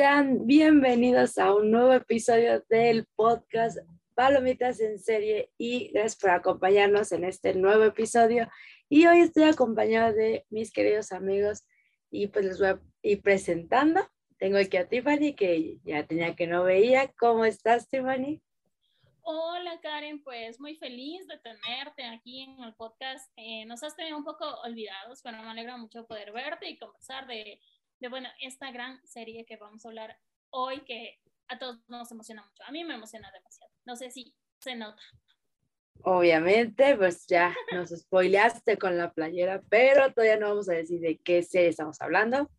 Sean bienvenidos a un nuevo episodio del podcast Palomitas en serie y gracias por acompañarnos en este nuevo episodio. Y hoy estoy acompañado de mis queridos amigos y pues les voy a ir presentando. Tengo aquí a Tiffany que ya tenía que no veía. ¿Cómo estás, Tiffany? Hola Karen, pues muy feliz de tenerte aquí en el podcast. Eh, nos has tenido un poco olvidados, pero me alegra mucho poder verte y conversar de, de, bueno, esta gran serie que vamos a hablar hoy que a todos nos emociona mucho. A mí me emociona demasiado. No sé si se nota. Obviamente, pues ya nos spoileaste con la playera, pero todavía no vamos a decir de qué serie estamos hablando.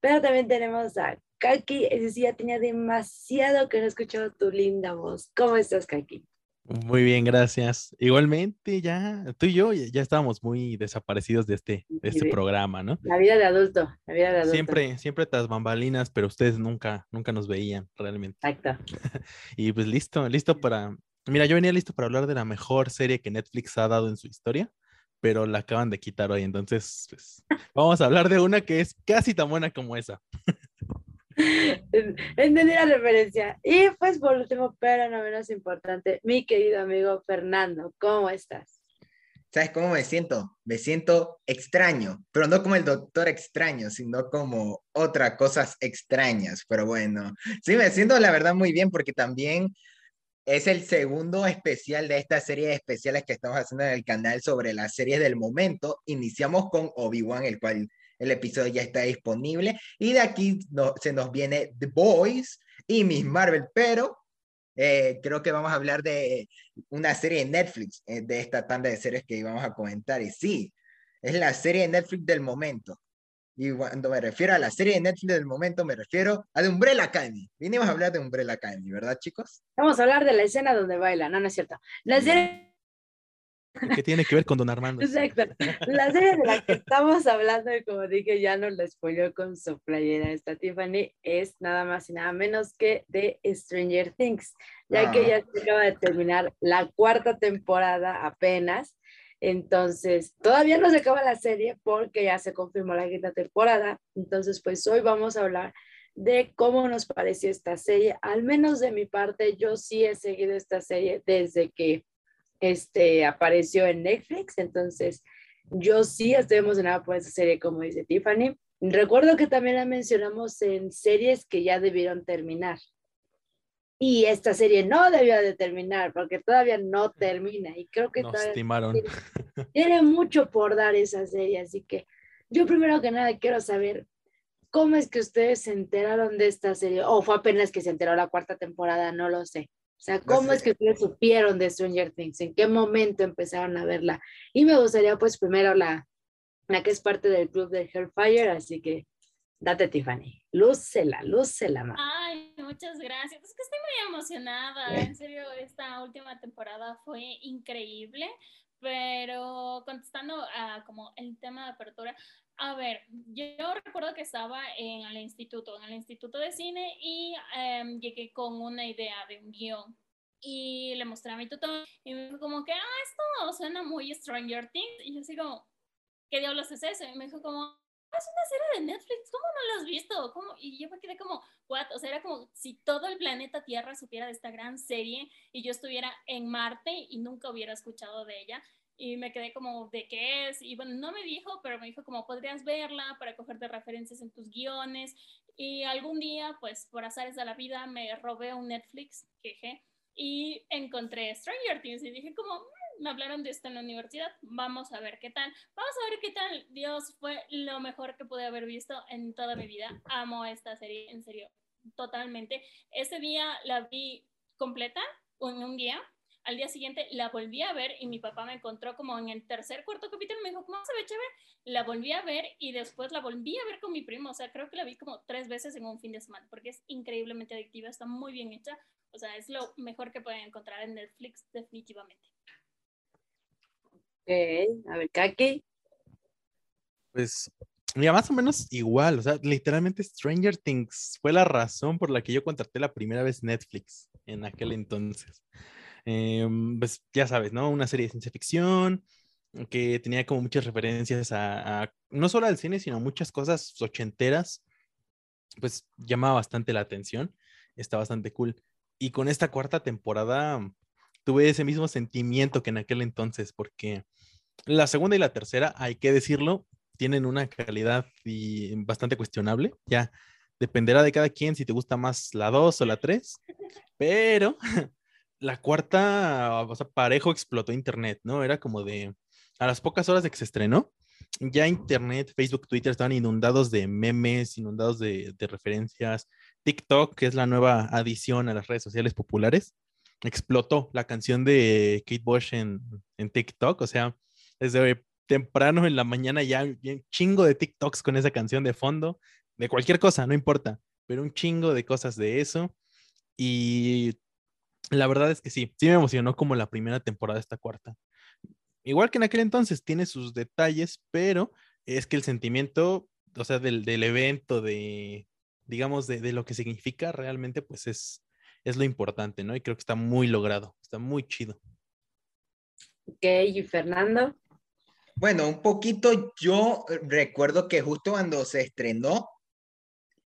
Pero también tenemos a Kaki, ese sí ya tenía demasiado que no escuchado tu linda voz. ¿Cómo estás, Kaki? Muy bien, gracias. Igualmente, ya tú y yo ya, estábamos muy desaparecidos de este, de este programa, ¿no? La vida de adulto, la vida de adulto. Siempre, siempre tras bambalinas, pero ustedes nunca, nunca nos veían realmente. Exacto. y pues listo, listo para. Mira, yo venía listo para hablar de la mejor serie que Netflix ha dado en su historia, pero la acaban de quitar hoy. Entonces, pues, vamos a hablar de una que es casi tan buena como esa. Entendí la referencia. Y pues por último, pero no menos importante, mi querido amigo Fernando, ¿cómo estás? ¿Sabes cómo me siento? Me siento extraño, pero no como el doctor extraño, sino como otras cosas extrañas. Pero bueno, sí, me siento la verdad muy bien porque también es el segundo especial de esta serie de especiales que estamos haciendo en el canal sobre las series del momento. Iniciamos con Obi-Wan, el cual el episodio ya está disponible. Y de aquí no, se nos viene The Boys y Miss Marvel, pero eh, creo que vamos a hablar de una serie de Netflix, eh, de esta tanda de series que íbamos a comentar. Y sí, es la serie de Netflix del momento. Y cuando me refiero a la serie de Netflix del momento, me refiero a The Umbrella Academy. Vinimos a hablar de Umbrella Academy, ¿verdad, chicos? Vamos a hablar de la escena donde baila, no, no es cierto. La serie ¿Qué tiene que ver con Don Armando? Exacto. La serie de la que estamos hablando, y como dije, ya nos la spoiló con su playera esta Tiffany, es nada más y nada menos que de Stranger Things, ya que ya se acaba de terminar la cuarta temporada apenas. Entonces, todavía no se acaba la serie porque ya se confirmó la quinta temporada. Entonces, pues hoy vamos a hablar de cómo nos pareció esta serie. Al menos de mi parte, yo sí he seguido esta serie desde que este, apareció en Netflix, entonces yo sí estoy emocionada por esa serie, como dice Tiffany. Recuerdo que también la mencionamos en series que ya debieron terminar. Y esta serie no debió de terminar porque todavía no termina y creo que Nos tiene, tiene mucho por dar esa serie, así que yo primero que nada quiero saber cómo es que ustedes se enteraron de esta serie o fue apenas que se enteró la cuarta temporada, no lo sé. O sea, ¿cómo es que ustedes supieron de Stranger Things? ¿En qué momento empezaron a verla? Y me gustaría, pues, primero la, la que es parte del club de Hellfire, así que date, Tiffany. Lúcela, lúcela, más. Ay, muchas gracias. Es que estoy muy emocionada. En serio, esta última temporada fue increíble. Pero contestando a como el tema de apertura, a ver, yo recuerdo que estaba en el instituto, en el instituto de cine y em, llegué con una idea de un guion y le mostré a mi tutor y me dijo como que, ah, esto suena muy Stranger Things y yo así como, ¿qué diablos es eso? Y me dijo como, ah, es una serie de Netflix, ¿cómo no lo has visto? ¿Cómo? Y yo me quedé como, what? O sea, era como si todo el planeta Tierra supiera de esta gran serie y yo estuviera en Marte y nunca hubiera escuchado de ella y me quedé como, ¿de qué es? Y bueno, no me dijo, pero me dijo como, podrías verla para cogerte referencias en tus guiones. Y algún día, pues por azares de la vida, me robé un Netflix, jeje, y encontré Stranger Things y dije como, mm, me hablaron de esto en la universidad, vamos a ver qué tal, vamos a ver qué tal. Dios, fue lo mejor que pude haber visto en toda mi vida. Amo esta serie, en serio, totalmente. Ese día la vi completa en un día al día siguiente la volví a ver y mi papá me encontró como en el tercer, cuarto capítulo, me dijo, ¿cómo se ve chévere? La volví a ver y después la volví a ver con mi primo, o sea, creo que la vi como tres veces en un fin de semana, porque es increíblemente adictiva, está muy bien hecha, o sea, es lo mejor que pueden encontrar en Netflix definitivamente. Ok, a ver, Kaki. Pues Mira, más o menos igual, o sea, literalmente Stranger Things fue la razón por la que yo contraté la primera vez Netflix en aquel entonces. Em, pues ya sabes, ¿no? Una serie de ciencia ficción que tenía como muchas referencias a, no solo al cine, sino muchas cosas ochenteras pues llamaba bastante la atención, está bastante cool. Y con esta cuarta temporada tuve ese mismo sentimiento que en aquel entonces, porque la segunda y la tercera, hay que decirlo, tienen una calidad y bastante cuestionable. Ya dependerá de cada quien si te gusta más la 2 o la 3, pero la cuarta, o sea, parejo explotó internet, ¿no? Era como de, a las pocas horas de que se estrenó, ya internet, Facebook, Twitter estaban inundados de memes, inundados de, referencias. TikTok, que es la nueva adición a las redes sociales populares, explotó la canción de Kate Bush en, en TikTok, o sea, desde temprano en la mañana ya un chingo de TikToks con esa canción de fondo, de cualquier cosa, no importa, pero un chingo de cosas de eso. Y la verdad es que sí, sí me emocionó como la primera temporada de esta cuarta. Igual que en aquel entonces, tiene sus detalles, pero es que el sentimiento, o sea, del, evento, de, digamos, de, de, lo que significa realmente, pues es, es lo importante, ¿no? Y creo que está muy logrado, está muy chido. Ok, y Fernando. Bueno, un poquito yo recuerdo que justo cuando se estrenó,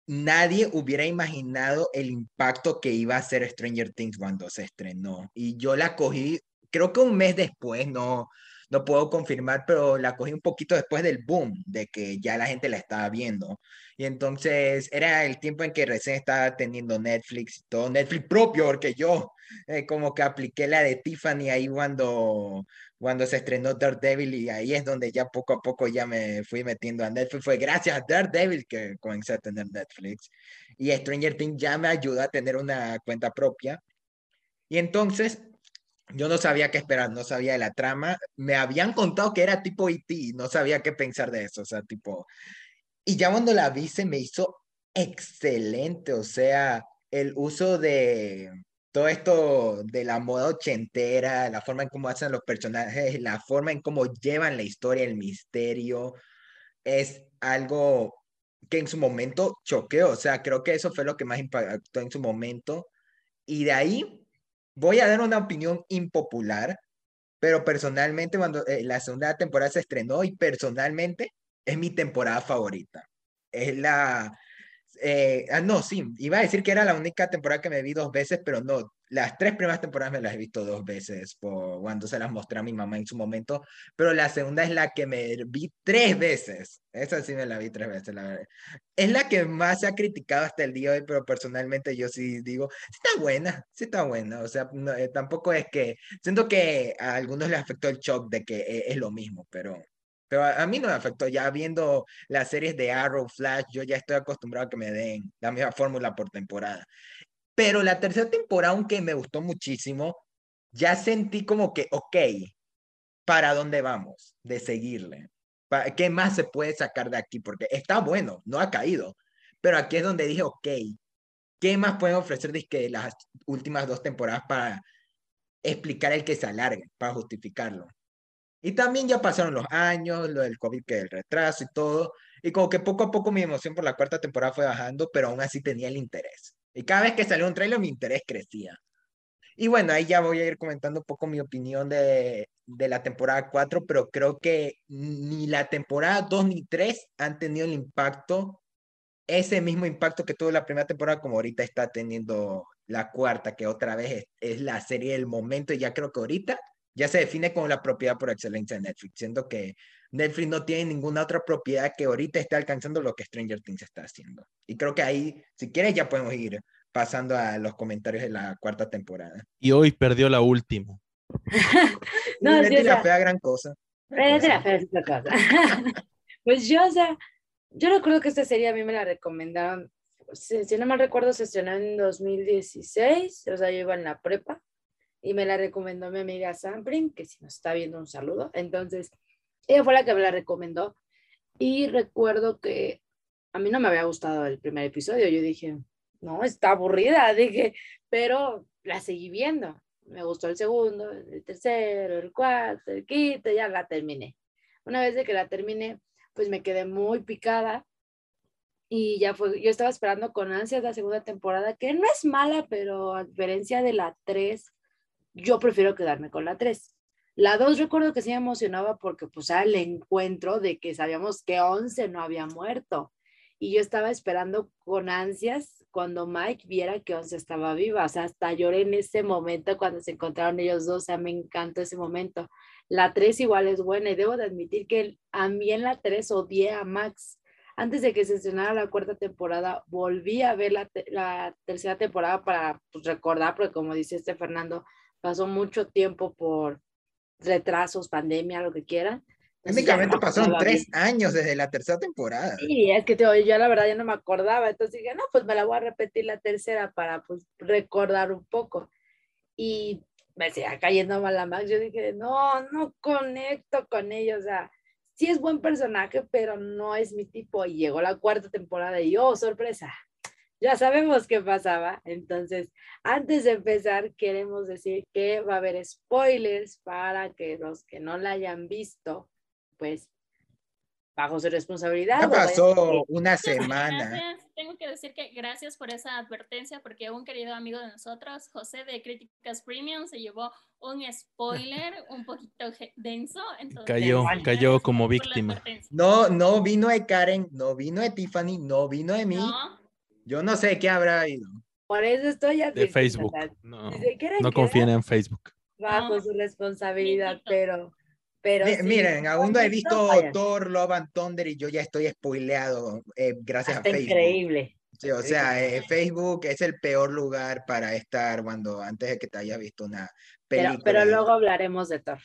nadie hubiera imaginado el impacto que iba a hacer Stranger Things cuando se estrenó. Y yo la cogí, creo que un mes después, no, no puedo confirmar, pero la cogí un poquito después del boom, de que ya la gente la estaba viendo. Y entonces era el tiempo en que recién estaba teniendo Netflix todo, Netflix propio, porque yo eh, como que apliqué la de Tiffany ahí cuando, cuando se estrenó Daredevil y ahí es donde ya poco a poco ya me fui metiendo a Netflix. Fue gracias a Daredevil que comencé a tener Netflix. Y Stranger Things ya me ayudó a tener una cuenta propia. Y entonces yo no sabía qué esperar, no sabía de la trama. Me habían contado que era tipo E.T., no sabía qué pensar de eso, o sea, tipo... Y ya cuando la vi se me hizo excelente, o sea, el uso de todo esto de la moda ochentera, la forma en cómo hacen los personajes, la forma en cómo llevan la historia, el misterio, es algo que en su momento choqueó, o sea, creo que eso fue lo que más impactó en su momento. Y de ahí voy a dar una opinión impopular, pero personalmente cuando eh, la segunda temporada se estrenó y personalmente es mi temporada favorita. Es la... Eh, ah, no, sí, iba a decir que era la única temporada que me vi dos veces, pero no, las tres primeras temporadas me las he visto dos veces por, cuando se las mostré a mi mamá en su momento, pero la segunda es la que me vi tres veces. Esa sí me la vi tres veces, la verdad. Es la que más se ha criticado hasta el día de hoy, pero personalmente yo sí digo, está buena, sí está buena. O sea, eh, tampoco es que, siento que a algunos les afectó el shock de que eh, es, lo mismo, pero pero a, mí no me afectó. Ya viendo las series de Arrow, Flash, yo ya estoy acostumbrado a que me den la misma fórmula por temporada. Pero la tercera temporada, aunque me gustó muchísimo, ya sentí como que, ok, ¿para dónde vamos de seguirle? ¿Qué más se puede sacar de aquí? Porque está bueno, no ha caído. Pero aquí es donde dije, ok, ¿qué más pueden ofrecer de las últimas dos temporadas para explicar el que se alargue, para justificarlo? Y también ya pasaron los años, lo del COVID, que el retraso y todo. Y como que poco a poco mi emoción por la cuarta temporada fue bajando, pero aún así tenía el interés. Y cada vez que salió un trailer mi interés crecía. Y bueno, ahí ya voy a ir comentando un poco mi opinión de, de la temporada 4, pero creo que ni la temporada 2 ni 3 han tenido el impacto, ese mismo impacto que tuvo la primera temporada como ahorita está teniendo la cuarta, que otra vez es, es la serie del momento y ya creo que ahorita ya se define como la propiedad por excelencia de Netflix, siendo que Netflix no tiene ninguna otra propiedad que ahorita esté alcanzando lo que Stranger Things está haciendo. Y creo que ahí, si quieres, ya podemos ir pasando a los comentarios de la cuarta temporada. Y hoy perdió la última. no, sí, la fea gran cosa. la fea cosa. pues yo, o sea, yo recuerdo que esta serie a mí me la recomendaron, si, si no mal recuerdo, se estrenó en 2016, o sea, yo iba en la prepa y me la recomendó mi amiga Samprin, que si nos está viendo un saludo. Entonces, ella fue la que me la recomendó. Y recuerdo que a mí no me había gustado el primer episodio. Yo dije, no, está aburrida, dije, pero la seguí viendo. Me gustó el segundo, el tercero, el cuarto, el quinto, ya la terminé. Una vez de que la terminé, pues me quedé muy picada y ya fue, yo estaba esperando con ansias la segunda temporada, que no es mala, pero a diferencia de la 3, yo prefiero quedarme con la 3. La 2 recuerdo que sí me emocionaba porque pues era el encuentro de que sabíamos que 11 no había muerto. y yo estaba esperando con ansias cuando Mike viera que Once estaba viva, o sea, hasta lloré en ese momento cuando se encontraron ellos dos, o sea, me encantó ese momento. La 3 igual es buena y debo de admitir que a mí en la 3 odié a Max. Antes de que se estrenara la cuarta temporada, volví a ver la, tercera temporada para pues, recordar, porque como dice este Fernando, pasó mucho tiempo por retrasos, pandemia, lo que quieran. Técnicamente pasaron tres años desde la tercera temporada. Sí, es que yo la verdad ya no me acordaba, entonces dije, no, pues me la voy a repetir la tercera para pues recordar un poco. Y me seguía cayendo mal a Max, yo dije, no, no conecto con ellos, o sea, sí es buen personaje, pero no es mi tipo. Y llegó la cuarta temporada y, oh, sorpresa, ya sabemos qué pasaba. Entonces, antes de empezar, queremos decir que va a haber spoilers para que los que no la hayan visto, pues bajo su responsabilidad. Ya pasó una semana. Tengo que decir que gracias por esa advertencia, porque un querido amigo de nosotros, José de Críticas Premium, se llevó un spoiler un poquito denso. cayó, cayó como víctima. No, no vino de Karen, no vino de Tiffany, no vino de mí. Yo no sé qué habrá ido. Por eso estoy De Facebook. No, no confíen en Facebook. Bajo su responsabilidad, pero pero miren, aún no he visto Thor, Love and Thunder y yo ya estoy spoileado eh, gracias a Facebook. increíble. Sí, o sea, eh, Facebook es el peor lugar para estar cuando antes de que te hayas visto una película. Pero, luego hablaremos de Thor.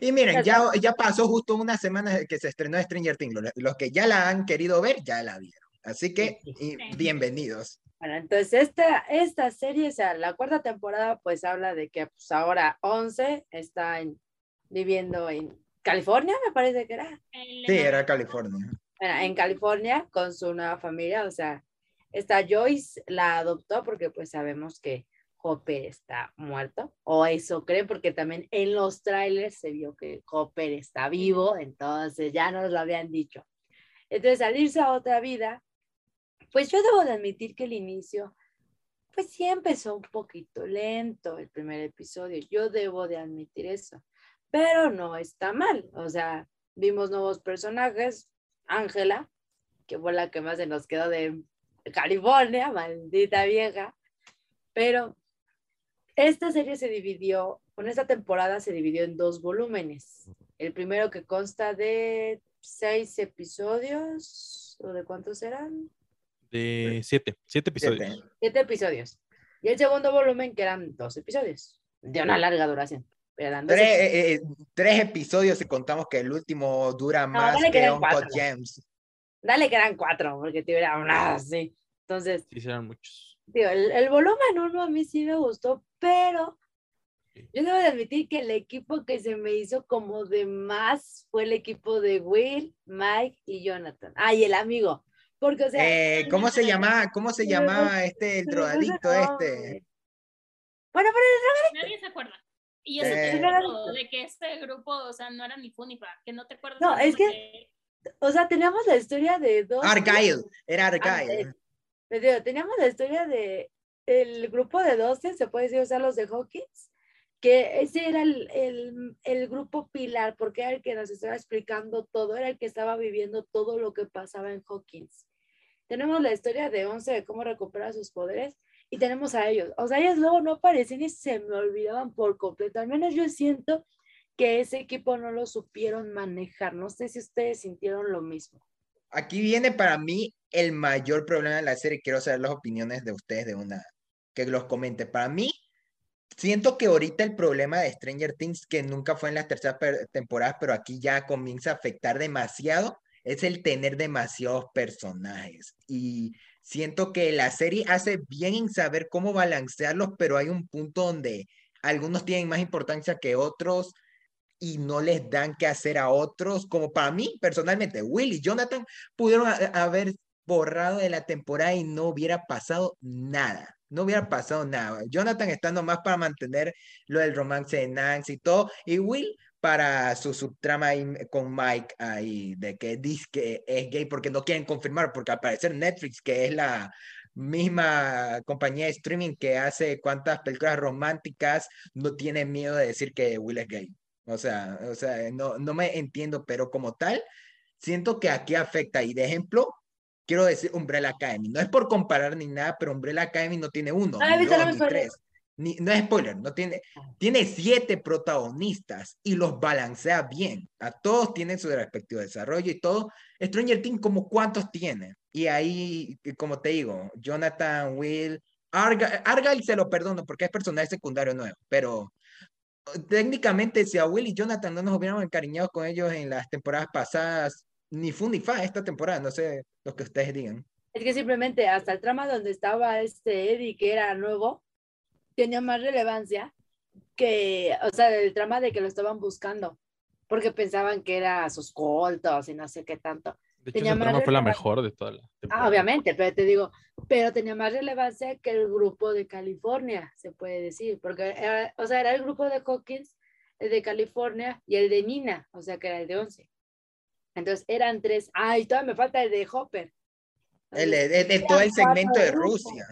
y miren, ya, ya pasó justo una semana que se estrenó Stranger Things. Los, que ya la han querido ver, ya la vieron. Así que, bienvenidos. Bueno, entonces esta, esta serie, o sea, la cuarta temporada, pues habla de que pues, ahora 11 está en viviendo en California, me parece que era. Sí, era California. en California con su nueva familia, o sea, esta Joyce la adoptó porque pues sabemos que Hopper está muerto, o eso creen, porque también en los trailers se vio que Hopper está vivo, entonces ya nos lo habían dicho. Entonces, al irse a otra vida, pues yo debo de admitir que el inicio, pues sí empezó un poquito lento el primer episodio, yo debo de admitir eso pero no está mal. O sea, vimos nuevos personajes, Ángela, que fue la que más se nos quedó de California, maldita vieja, pero esta serie se dividió, con esta temporada se dividió en dos volúmenes. El primero que consta de seis episodios, ¿o de cuántos eran? De siete, siete episodios. Siete episodios. Y el segundo volumen que eran dos episodios, de una larga duración. Tres, eh, eh, tres, episodios y contamos que el último dura más que Uncut Gems. Dale que eran cuatro, porque te hubiera nada así. Entonces. Sí, eran muchos. el, el, volumen uno a mí sí me gustó, pero yo debo de admitir que el equipo que se me hizo como de más fue el equipo de Will, Mike y Jonathan. Ah, y el amigo. Porque, o sea, eh, ¿cómo se llamaba, cómo se llamaba este, el drogadicto este? Bueno, pero el drogadicto. Nadie se acuerda. Y eso eh, de que este grupo, o sea, no era ni Funifa, que no te acuerdas. No, es que, o sea, teníamos la historia de dos. Argyle, era Argyle. teníamos la historia de el grupo de 12, se puede decir, o sea, los de Hawkins, que ese era el, el, el, grupo pilar, porque era el que nos estaba explicando todo, era el que estaba viviendo todo lo que pasaba en Hawkins. Tenemos la historia de 11 de cómo recuperar sus poderes, y tenemos a ellos. O sea, ellos luego no aparecen y se me olvidaban por completo. Al menos yo siento que ese equipo no lo supieron manejar. No sé si ustedes sintieron lo mismo. Aquí viene para mí el mayor problema de la serie. Quiero saber las opiniones de ustedes de una, que los comente. Para mí, siento que ahorita el problema de Stranger Things, que nunca fue en las terceras temporadas, pero aquí ya comienza a afectar demasiado, es el tener demasiados personajes. Y Siento que la serie hace bien en saber cómo balancearlos, pero hay un punto donde algunos tienen más importancia que otros y no les dan que hacer a otros, como para mí personalmente, Will y Jonathan pudieron haber borrado de la temporada y no hubiera pasado nada, no hubiera pasado nada. Jonathan estando más para mantener lo del romance de Nancy y todo, y Will para su subtrama con Mike ahí, de que dice que es gay porque no quieren confirmar, porque al parecer Netflix, que es la misma compañía de streaming que hace cuantas películas románticas, no tiene miedo de decir que Will es gay. O sea, o sea no, no me entiendo, pero como tal, siento que aquí afecta. Y de ejemplo, quiero decir Umbrella Academy. No es por comparar ni nada, pero Umbrella Academy no tiene uno, Ah, ni dos, ni tres. Ni- no es spoiler, no tiene, tiene siete protagonistas y los balancea bien. A todos tienen su respectivo desarrollo y todo. Stranger Things, como cuántos tiene? Y ahí, como te digo, Jonathan, Will, Arga- Argyle se lo perdono porque es personaje secundario nuevo, pero técnicamente si a Will y Jonathan no nos hubiéramos encariñado con ellos en las temporadas pasadas, ni fu ni fa esta temporada, no sé lo que ustedes digan. Es que simplemente hasta el trama donde estaba este Eddie, que era nuevo, tenía más relevancia que, o sea, el trama de que lo estaban buscando, porque pensaban que era sus coltos y no sé qué tanto. De hecho, Tenía esa más trama fue la mejor de toda la Ah, obviamente, pero te digo, pero tenía más relevancia que el grupo de California, se puede decir, porque era, o sea, era el grupo de Hawkins, el de California y el de Nina, o sea, que era el de 11. Entonces eran tres. Ay, todavía me falta el de Hopper. El, de- de- de todo el segmento de. Rusia.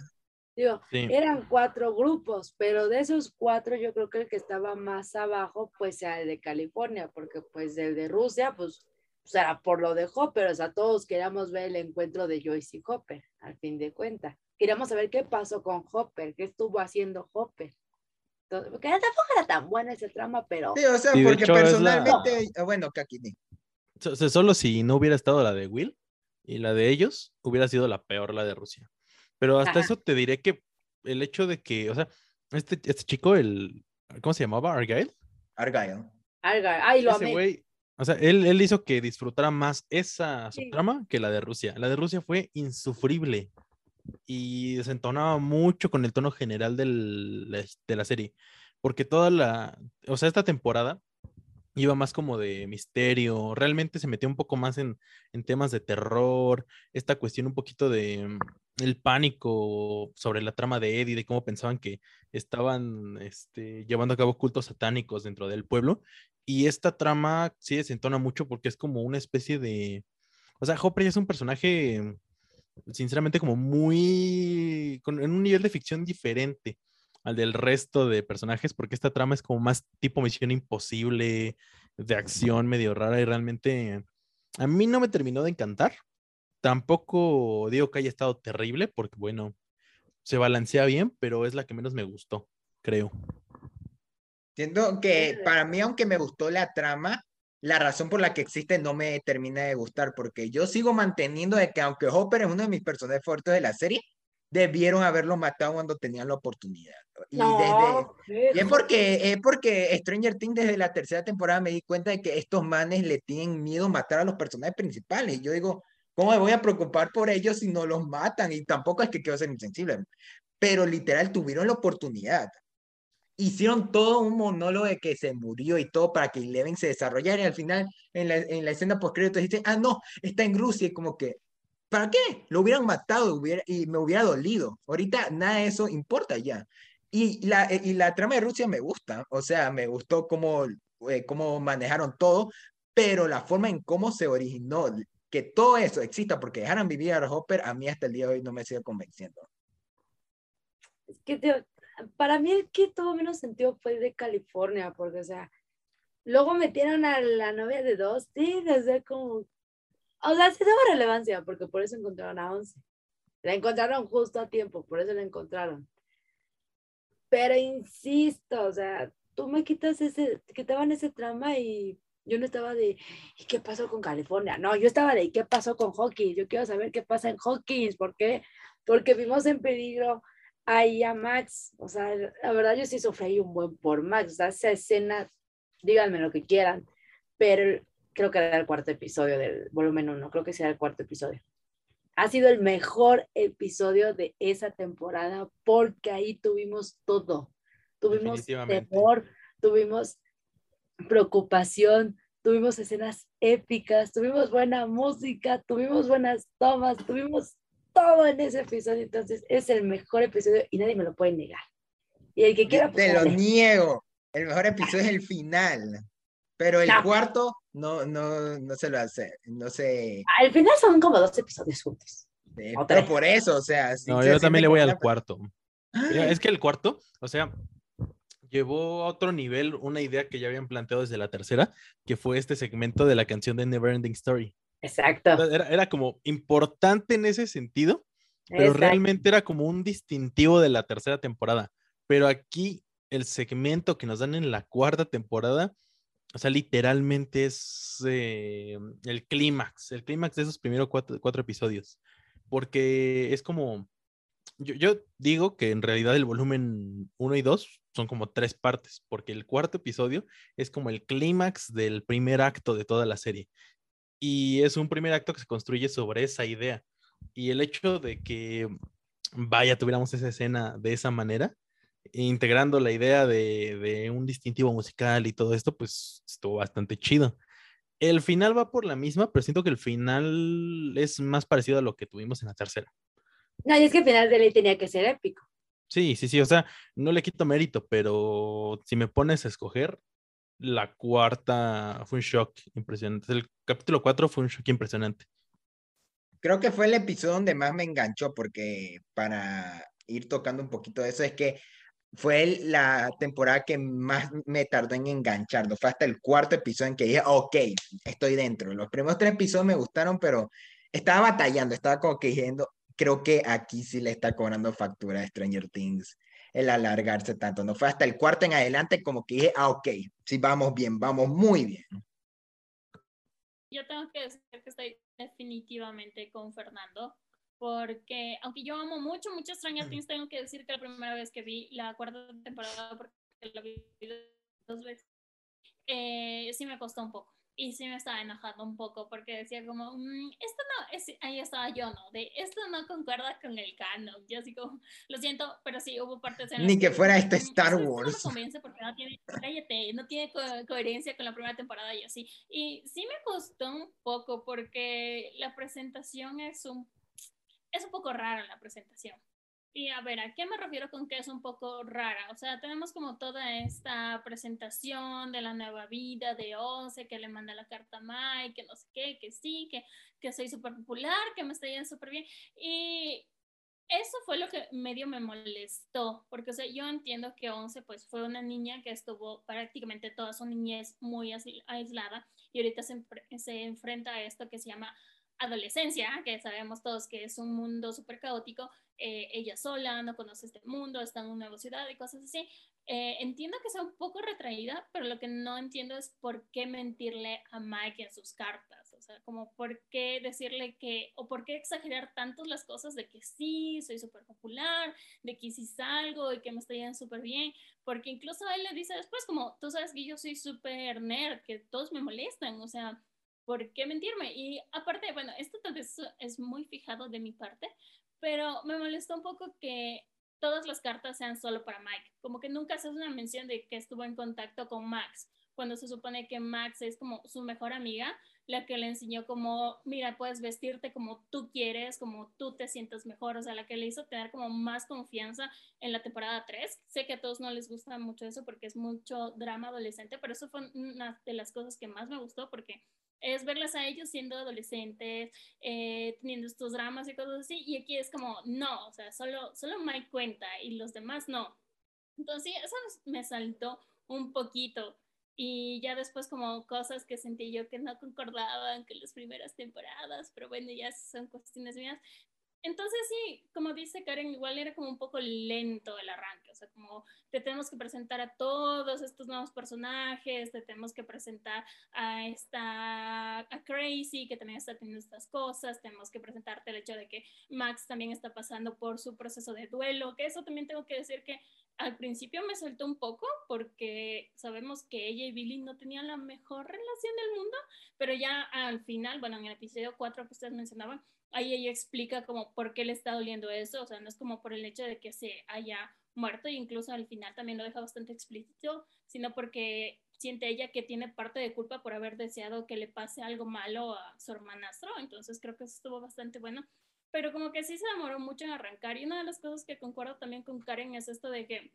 Digo, Sí. eran cuatro grupos, pero de esos cuatro yo creo que el que estaba más abajo pues era el de California, porque pues el de Rusia pues, pues, era por lo de Hopper, o sea, todos queríamos ver el encuentro de Joyce y Hopper, al fin de cuentas. Queríamos saber qué pasó con Hopper, qué estuvo haciendo Hopper. Entonces, porque tampoco era tan buena ese trama, pero Sí, o sea, Sí, porque hecho, es la- personalmente, ah, bueno, Kakini. So- so- Solo si no hubiera estado la de Will y la de ellos, hubiera sido la peor la de Rusia. Pero hasta Ajá. eso te diré que el hecho de que, o sea, este, este chico, el, ¿cómo se llamaba? Argyle. Argyle. Argar, ay, lo Ese amé. güey, o sea, él, él hizo que disfrutara más esa Sí. subtrama que la de Rusia. La de Rusia fue insufrible y desentonaba mucho con el tono general del- de la serie. Porque toda la, o sea, esta temporada iba más como de misterio, realmente se metió un poco más en, en temas de terror, esta cuestión un poquito de el pánico sobre la trama de Eddie, de cómo pensaban que estaban este, llevando a cabo cultos satánicos dentro del pueblo. Y esta trama sí desentona mucho porque es como una especie de... O sea, Hopper es un personaje, sinceramente, como muy... con- en un nivel de ficción diferente al del resto de personajes, porque esta trama es como más tipo Misión Imposible, de acción medio rara y realmente a mí no me terminó de encantar. Tampoco digo que haya estado terrible, porque bueno, se balancea bien, pero es la que menos me gustó, creo. Siento que para mí, aunque me gustó la trama, la razón por la que existe no me termina de gustar, porque yo sigo manteniendo de que aunque Hopper es uno de mis personajes fuertes de la serie, debieron haberlo matado cuando tenían la oportunidad. Y desde, No, y es porque, es porque Stranger Things desde la tercera temporada me di cuenta de que estos manes le tienen miedo a matar a los personajes principales. Y yo digo, ¿cómo me voy a preocupar por ellos si no los matan? Y tampoco es que quiero ser insensible, pero literal tuvieron la oportunidad. Hicieron todo un monólogo de que se murió y todo para que Eleven se desarrollara y al final en la, en la escena post créditos dicen, ah, no, está en Rusia y como que, ¿para qué? Lo hubieran matado hubiera, y me hubiera dolido. Ahorita nada de eso importa ya. Y la, y la trama de Rusia me gusta, o sea, me gustó cómo, eh, cómo manejaron todo, pero la forma en cómo se originó, que todo eso exista porque dejaran vivir a Hopper, a mí hasta el día de hoy no me sigue convenciendo. Es que para mí el que tuvo menos sentido fue de California, porque, o sea, luego metieron a la novia de Dusty, desde como, o sea, sí daba relevancia, porque por eso encontraron a Once. La encontraron justo a tiempo, por eso la encontraron. Pero insisto, o sea, tú me quitas ese, quitaban ese trama y yo no estaba de, ¿y qué pasó con California? No, yo estaba de, ¿y qué pasó con Hawkins? Yo quiero saber qué pasa en Hawkins, ¿por qué? Porque vimos en peligro ahí a Max, o sea, la verdad yo sí sufrí un buen por Max, o sea, esa escena, díganme lo que quieran, pero creo que era el cuarto episodio del volumen 1, creo que será el cuarto episodio. Ha sido el mejor episodio de esa temporada porque ahí tuvimos todo. Tuvimos temor, tuvimos preocupación, tuvimos escenas épicas, tuvimos buena música, tuvimos buenas tomas, tuvimos todo en ese episodio. Entonces es el mejor episodio y nadie me lo puede negar. Y el que quiera, pues, Te lo dale. niego. El mejor episodio es el final. Pero el No. cuarto no, no, no se lo hace. No sé. Al final son como dos episodios juntos. eh, pero por eso, o sea. No, yo también le voy al cuarto. Es que el cuarto, o sea, llevó a otro nivel una idea que ya habían planteado desde la tercera, que fue este segmento de la canción de Neverending Story. Exacto. Era, era como importante en ese sentido, pero realmente era como un distintivo de la tercera temporada. Pero aquí el segmento que nos dan en la cuarta temporada, o sea, literalmente es eh, el clímax, el clímax de esos primeros cuatro, cuatro episodios, porque es como, yo, yo, digo que en realidad el volumen 1 y 2 son como tres partes, porque el cuarto episodio es como el clímax del primer acto de toda la serie. Y es un primer acto que se construye sobre esa idea. Y el hecho de que, vaya, tuviéramos esa escena de esa manera, integrando la idea de, un distintivo musical y todo esto, pues estuvo bastante chido. El final va por la misma, pero siento que el final es más parecido a lo que tuvimos en la tercera. No, y es que el final de ley tenía que ser épico. Sí, sí, sí, o sea, no le quito mérito, pero si me pones a escoger, la cuarta fue un shock impresionante. El capítulo 4 fue un shock impresionante. Creo que fue el episodio donde más me enganchó, porque para ir tocando un poquito de eso, es que fue la temporada que más me tardó en engancharlo. Fue hasta el cuarto episodio en que dije, ok, estoy dentro. Los primeros tres episodios me gustaron, pero estaba batallando, estaba como que diciendo, creo que aquí sí le está cobrando factura a Stranger Things el alargarse tanto. No fue hasta el cuarto en adelante como que dije, ah, ok, sí, vamos bien, vamos muy bien. Yo tengo que decir que estoy definitivamente con Fernando porque aunque yo amo mucho, mucho Stranger Things, tengo que decir que la primera vez que vi la cuarta temporada, porque la vi dos veces, eh, sí me costó un poco. Y sí me estaba enojando un poco porque decía como, mm, esto no, es, ahí estaba yo, ¿no? De esto no concuerda con el canon. Yo así como, lo siento, pero sí hubo partes en Ni que, fuera este mm, Star Wars. No me convence porque no tiene, cállate, no tiene coherencia con la primera temporada y así. Y sí me costó un poco porque la presentación es un es un poco rara la presentación. Y a ver, ¿a qué me refiero con que es un poco rara? O sea, tenemos como toda esta presentación de la nueva vida de Once, que le manda la carta a Mike, que no sé qué, que sí, que, que soy súper popular, que me está yendo súper bien. Y eso fue lo que medio me molestó, porque o sea, yo entiendo que Once pues fue una niña que estuvo prácticamente toda su niñez muy aislada y ahorita se, se enfrenta a esto que se llama adolescencia, que sabemos todos que es un mundo súper caótico, eh, ella sola, no conoce este mundo, está en una nueva ciudad y cosas así. Eh, entiendo que sea un poco retraída, pero lo que no entiendo es por qué mentirle a Mike en sus cartas. O sea, como por qué decirle que, o por qué exagerar tanto las cosas de que sí, soy súper popular, de que sí salgo y que me estoy yendo súper bien. Porque incluso él le dice después, como, tú sabes que yo soy súper nerd, que todos me molestan. O sea, ¿por qué mentirme? Y aparte, bueno, esto tal vez es muy fijado de mi parte, pero me molestó un poco que todas las cartas sean solo para Mike. Como que nunca haces una mención de que estuvo en contacto con Max, cuando se supone que Max es como su mejor amiga, la que le enseñó como, mira, puedes vestirte como tú quieres, como tú te sientes mejor, o sea, la que le hizo tener como más confianza en la temporada 3. Sé que a todos no les gusta mucho eso porque es mucho drama adolescente, pero eso fue una de las cosas que más me gustó porque es verlas a ellos siendo adolescentes, eh, teniendo estos dramas y cosas así, y aquí es como, no, o sea, solo, solo Mike cuenta y los demás no. Entonces, eso me saltó un poquito. Y ya después como cosas que sentí yo que no concordaban con las primeras temporadas, pero bueno, ya son cuestiones mías. Entonces sí, como dice Karen, igual era como un poco lento el arranque, o sea, como te tenemos que presentar a todos estos nuevos personajes, te tenemos que presentar a esta, a Crazy, que también está teniendo estas cosas, tenemos que presentarte el hecho de que Max también está pasando por su proceso de duelo, que eso también tengo que decir que al principio me soltó un poco porque sabemos que ella y Billy no tenían la mejor relación del mundo, pero ya al final, bueno, en el episodio 4 que ustedes mencionaban, ahí ella explica como por qué le está doliendo eso, o sea, no es como por el hecho de que se haya muerto, e incluso al final también lo deja bastante explícito, sino porque siente ella que tiene parte de culpa por haber deseado que le pase algo malo a su hermanastro, entonces creo que eso estuvo bastante bueno, pero como que sí se demoró mucho en arrancar, y una de las cosas que concuerdo también con Karen es esto de que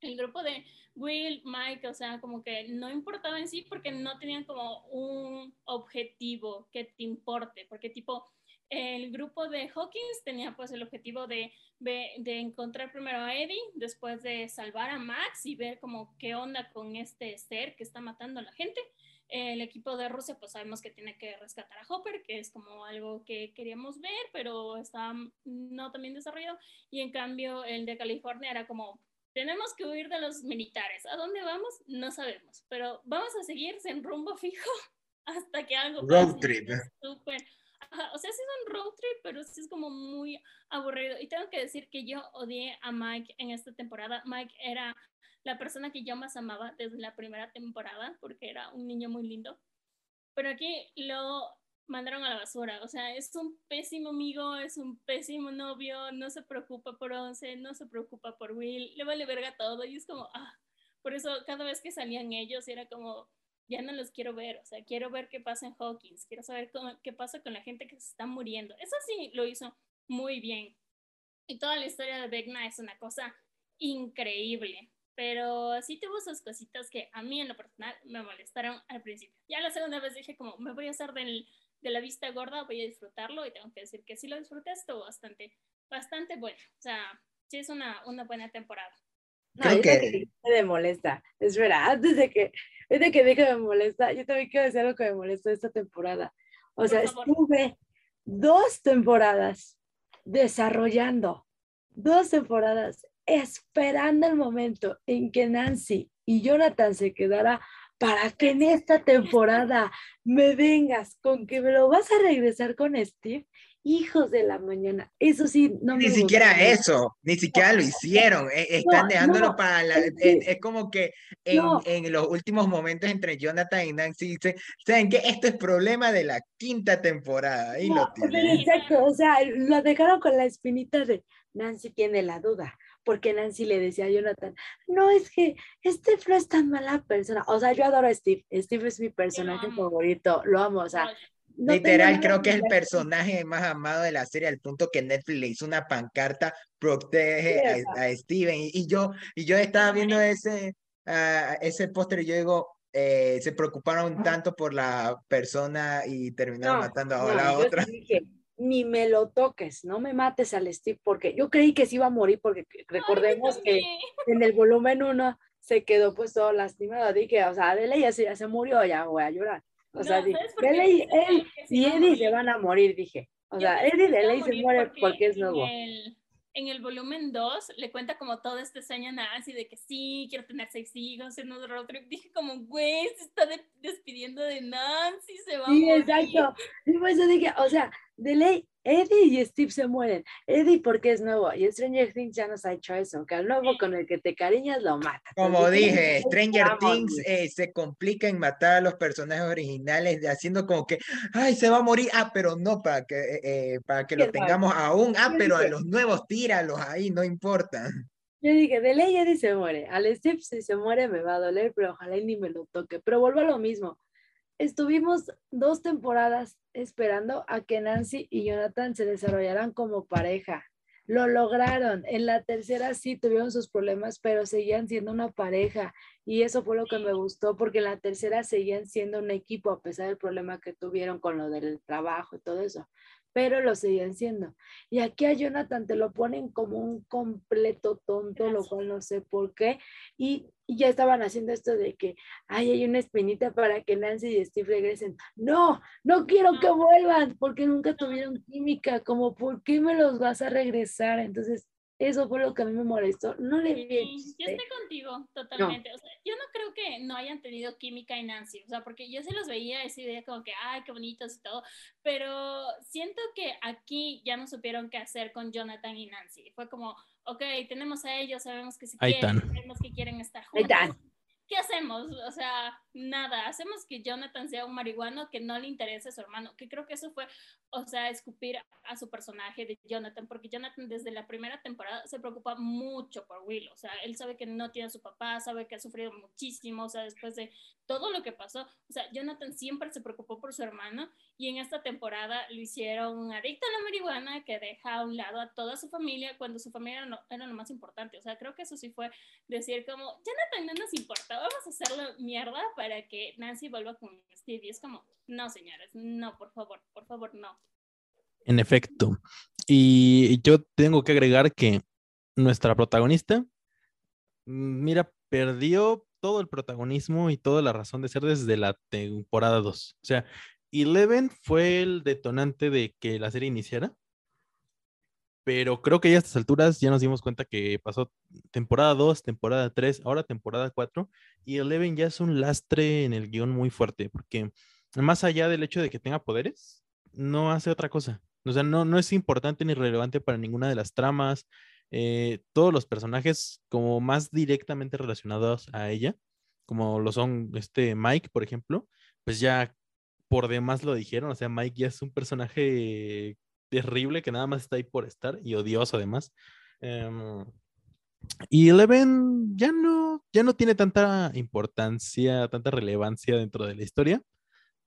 el grupo de Will, Mike, o sea, como que no importaba en sí porque no tenían como un objetivo que te importe, porque tipo, el grupo de Hawkins tenía pues el objetivo de, de, encontrar primero a Eddie, después de salvar a Max y ver como qué onda con este ser que está matando a la gente. el equipo de Rusia, pues sabemos que tiene que rescatar a Hopper, que es como algo que queríamos ver, pero está no también desarrollado. Y en cambio, el de California era como, tenemos que huir de los militares. ¿A dónde vamos? No sabemos, pero vamos a seguir en rumbo fijo hasta que algo Road trip. Super, o sea, sí es un road trip, pero sí es como muy aburrido. Y tengo que decir que yo odié a Mike en esta temporada. Mike era la persona que yo más amaba desde la primera temporada, porque era un niño muy lindo. Pero aquí lo mandaron a la basura. O sea, es un pésimo amigo, es un pésimo novio, no se preocupa por Once, no se preocupa por Will, le vale verga todo. Y es como, ah, por eso cada vez que salían ellos era como, ya no los quiero ver, o sea, quiero ver qué pasa en Hawkins, quiero saber qué pasa con la gente que se está muriendo. Eso sí lo hizo muy bien. Y toda la historia de Vecna es una cosa increíble, pero sí tuvo sus cositas que a mí en lo personal me molestaron al principio. Ya la segunda vez dije como, me voy a hacer del, de la vista gorda, voy a disfrutarlo y tengo que decir que sí lo disfruté, estuvo bastante, bastante bueno. O sea, sí es una, una buena temporada. No, que... me molesta. Es verdad, antes de que de que dije me molesta, yo también quiero decir algo que me molesta esta temporada. O sea, estuve dos temporadas desarrollando, dos temporadas esperando el momento en que Nancy y Jonathan se quedara para que en esta temporada me vengas con que me lo vas a regresar con Steve hijos de la mañana. Eso sí, no Ni siquiera eso, ni siquiera lo hicieron. E, están dejándolo para la. Es, como que en, en, los últimos momentos entre Jonathan y Nancy dicen: ¿Saben que Esto es problema de la quinta temporada. Y lo tienen. Exacto, o sea, lo dejaron con la espinita de Nancy tiene la duda. Porque Nancy le decía a Jonathan, no, es que Steve no es tan mala persona. O sea, yo adoro a Steve. Steve es mi personaje favorito. Lo amo. O sea, Literal, creo que es el personaje más amado de la serie, al punto que Netflix le hizo una pancarta, protege a, Steven. Y, yo, y yo estaba viendo ese, uh, ese póster y yo digo, eh, se preocuparon tanto por la persona y terminaron matando a la otra. Dije, ni me lo toques, no me mates al Steve, porque yo creí que se iba a morir, porque recordemos que en el volumen uno se quedó pues todo lastimado. Dije, o sea, de ya se, ya se murió, ya voy a llorar. O sea, dije, él, él y Eddie se van a morir, dije. O sea, Eddie de ley se muere porque es nuevo. En el, volumen 2 le cuenta como todo este sueño a Nancy de que sí, quiero tener seis hijos en un road trip. Dije como, güey, se está despidiendo de Nancy, se va a morir. Sí, exacto. Y por eso dije, o sea, de ley, Eddie y Steve se mueren. Eddie porque es nuevo y Stranger Things ya nos ha hecho eso, que al nuevo con el que te cariñas lo mata. Como dije, Stranger Things eh, se complica en matar a los personajes originales, haciendo como que, ay, se va a morir, ah, pero no, para que, eh, eh, para que lo tengamos aún, ah, pero a los nuevos tíralos ahí, no importa. Yo dije, de ley Eddie se muere, al Steve si se muere me va a doler, pero ojalá él ni me lo toque, pero vuelvo a lo mismo estuvimos dos temporadas esperando a que Nancy y Jonathan se desarrollaran como pareja. Lo lograron. En la tercera sí tuvieron sus problemas, pero seguían siendo una pareja. Y eso fue lo que me gustó, porque en la tercera seguían siendo un equipo, a pesar del problema que tuvieron con lo del trabajo y todo eso pero lo seguían siendo. Y aquí a Jonathan te lo ponen como un completo tonto, lo cual no sé por qué. Y, ya estaban haciendo esto de que, ay, hay una espinita para que Nancy y Steve regresen. No, no quiero que vuelvan porque nunca tuvieron química, como, ¿por qué me los vas a regresar? Entonces, eso fue lo que a mí me molestó. No le vi. Sí, yo estoy contigo totalmente. O sea, yo no creo que no hayan tenido química en Nancy. O sea, porque yo se los veía esa idea como que, ay, qué bonitos y todo. Pero siento que aquí ya no supieron qué hacer con Jonathan y Nancy. Fue como, ok, tenemos a ellos, sabemos que se quieren, sabemos que quieren estar juntos. ¿Qué hacemos? O sea, nada, hacemos que Jonathan sea un marihuano que no le interese a su hermano, que creo que eso fue, o sea, escupir a su personaje de Jonathan, porque Jonathan desde la primera temporada se preocupa mucho por Will, o sea, él sabe que no tiene a su papá, sabe que ha sufrido muchísimo, o sea, después de todo lo que pasó, o sea, Jonathan siempre se preocupó por su hermano y en esta temporada lo hicieron un adicto a la marihuana que deja a un lado a toda su familia cuando su familia no, era lo más importante, o sea, creo que eso sí fue decir como, Jonathan no nos importa vamos a hacerlo mierda para que Nancy vuelva con Steve. Y es como, no, señores, no, por favor, por favor, no. En efecto. Y yo tengo que agregar que nuestra protagonista, mira, perdió todo el protagonismo y toda la razón de ser desde la temporada 2. O sea, Eleven fue el detonante de que la serie iniciara. Pero creo que ya a estas alturas ya nos dimos cuenta que pasó temporada 2, temporada 3, ahora temporada 4. Y Eleven ya es un lastre en el guion muy fuerte. Porque más allá del hecho de que tenga poderes, no hace otra cosa. O sea, no, no es importante ni relevante para ninguna de las tramas. Eh, todos los personajes como más directamente relacionados a ella, como lo son este Mike, por ejemplo, pues ya por demás lo dijeron. O sea, Mike ya es un personaje terrible que nada más está ahí por estar y odioso además. Em, y Eleven ya no, ya no tiene tanta importancia, tanta relevancia dentro de la historia,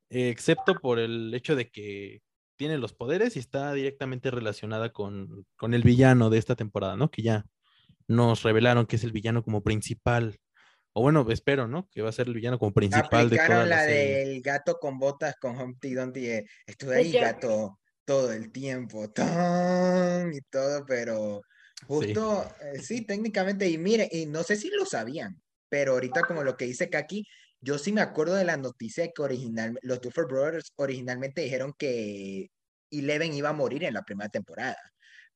excepto por el hecho de que tiene los poderes y está directamente relacionada con, el villano de esta temporada, ¿no? Que ya nos revelaron que es el villano como principal. O bueno, espero, ¿no? Que va a ser el villano como principal de toda la, la del gato con botas con Humpty Dumpty. Eh, estuve ahí gato todo el tiempo, y todo, pero justo, sí. Eh, sí, técnicamente, y mire, y no sé si lo sabían, pero ahorita como lo que dice Kaki, yo sí me acuerdo de la noticia que original, los Duffer Brothers originalmente dijeron que Eleven iba a morir en la primera temporada,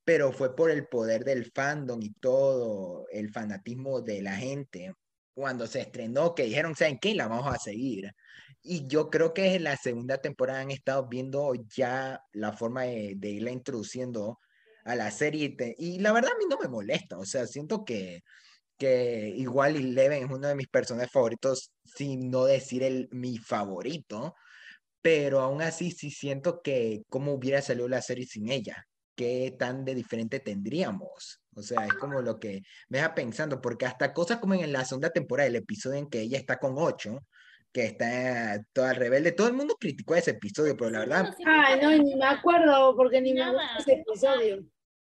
pero fue por el poder del fandom y todo, el fanatismo de la gente. Cuando se estrenó, que dijeron, ¿saben qué? La vamos a seguir. Y yo creo que en la segunda temporada han estado viendo ya la forma de, irla introduciendo a la serie. Y, la verdad a mí no me molesta, o sea, siento que que igual Eleven es uno de mis personajes favoritos, sin no decir el, mi favorito, pero aún así sí siento que cómo hubiera salido la serie sin ella, qué tan de diferente tendríamos. O sea, es como lo que me deja pensando, porque hasta cosas como en la segunda temporada, el episodio en que ella está con ocho, que está toda rebelde, todo el mundo criticó ese episodio, pero la verdad... Ay, no, ni me acuerdo, porque ni me gusta ese episodio.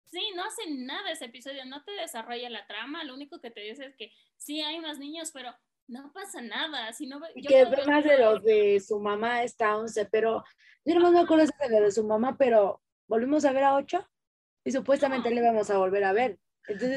Sí, no hace nada ese episodio, no te desarrolla la trama, lo único que te dice es que sí hay más niños, pero no pasa nada. Si no, y que más de los de su mamá está 11, pero yo no me acuerdo de lo de su mamá, pero volvimos a ver a 8 y supuestamente le vamos a volver a ver.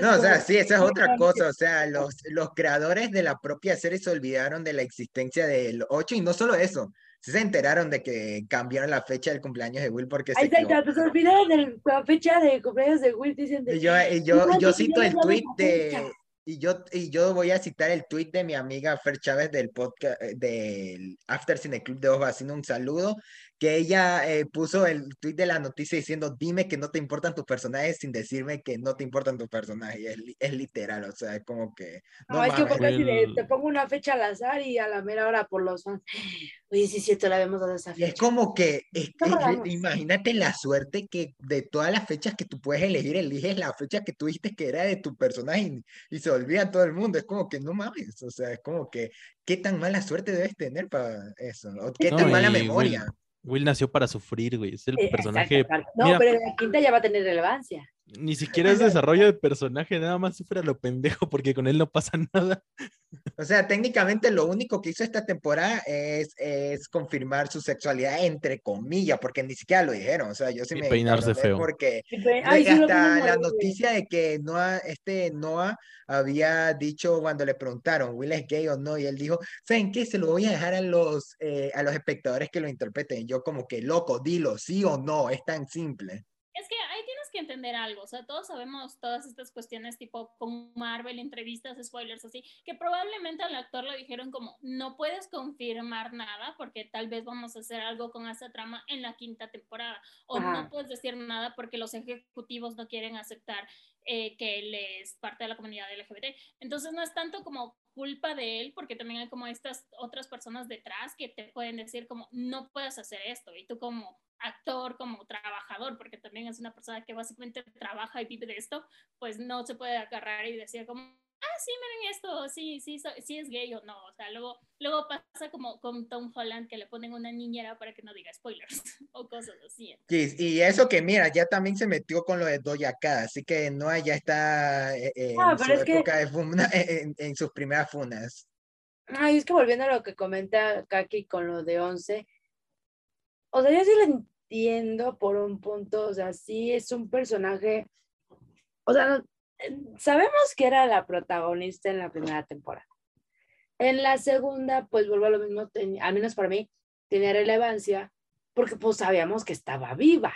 no, o sea, sí, esa es otra cosa. O sea, los, los creadores de la propia serie se olvidaron de la existencia del 8 y no solo eso, se enteraron de que cambiaron la fecha del cumpleaños de Will porque se. Pues, se olvidaron de la fecha de cumpleaños de Will diciendo. Y yo, y yo, yo cito el tweet de. Y yo, y yo voy a citar el tweet de mi amiga Fer Chávez del podcast del After Cine Club de Ojo, haciendo un saludo que ella eh, puso el tweet de la noticia diciendo, dime que no te importan tus personajes sin decirme que no te importan tus personajes. Es, es literal, o sea, es como que... No, es que porque te pongo una fecha al azar y a la mera hora por los fans. Oye, sí, cierto, la vemos a esa fecha. es como que, imagínate la suerte que de todas las fechas que tú puedes elegir, eliges la fecha que tú dijiste que era de tu personaje y, se olvida todo el mundo. Es como que no mames, o sea, es como que, ¿qué tan mala suerte debes tener para eso? ¿O qué tan mala memoria? Will nació para sufrir, güey. Es el personaje. No, pero en la quinta ya va a tener relevancia. Ni siquiera es desarrollo de personaje, nada más sufre a lo pendejo porque con él no pasa nada. O sea, técnicamente lo único que hizo esta temporada es, es confirmar su sexualidad entre comillas, porque ni siquiera lo dijeron. O sea, yo sí me peinarse feo. Porque hasta la noticia de que Noah, este Noah había dicho cuando le preguntaron, Will es gay o no, y él dijo, ¿saben qué? Se lo voy a dejar a los, eh, a los espectadores que lo interpreten. Yo como que, loco, dilo, sí o no, es tan simple. Es que que entender algo, o sea, todos sabemos todas estas cuestiones tipo con Marvel, entrevistas, spoilers, así, que probablemente al actor le dijeron como, no puedes confirmar nada porque tal vez vamos a hacer algo con esa trama en la quinta temporada, o no puedes decir nada porque los ejecutivos no quieren aceptar eh, que él es parte de la comunidad LGBT. Entonces no es tanto como culpa de él, porque también hay como estas otras personas detrás que te pueden decir como, no puedes hacer esto, y tú como actor, como trabajador, porque también es una persona que básicamente trabaja y vive de esto, pues no se puede agarrar y decir como, ah, sí, miren esto, sí, sí, sí es gay o no. O sea, luego, luego pasa como con Tom Holland que le ponen una niñera para que no diga spoilers o cosas así. Sí, y eso que mira, ya también se metió con lo de Doja Cat, así que no, ya está eh, eh, en su época de funa, en, en, sus primeras funas. Ay, es que volviendo a lo que comenta Kaki con lo de 11, o sea, yo sí lo entiendo por un punto, o sea, sí es un personaje, o sea, sabemos que era la protagonista en la primera temporada. En la segunda, pues vuelvo a lo mismo, al menos para mí, tenía relevancia porque pues sabíamos que estaba viva.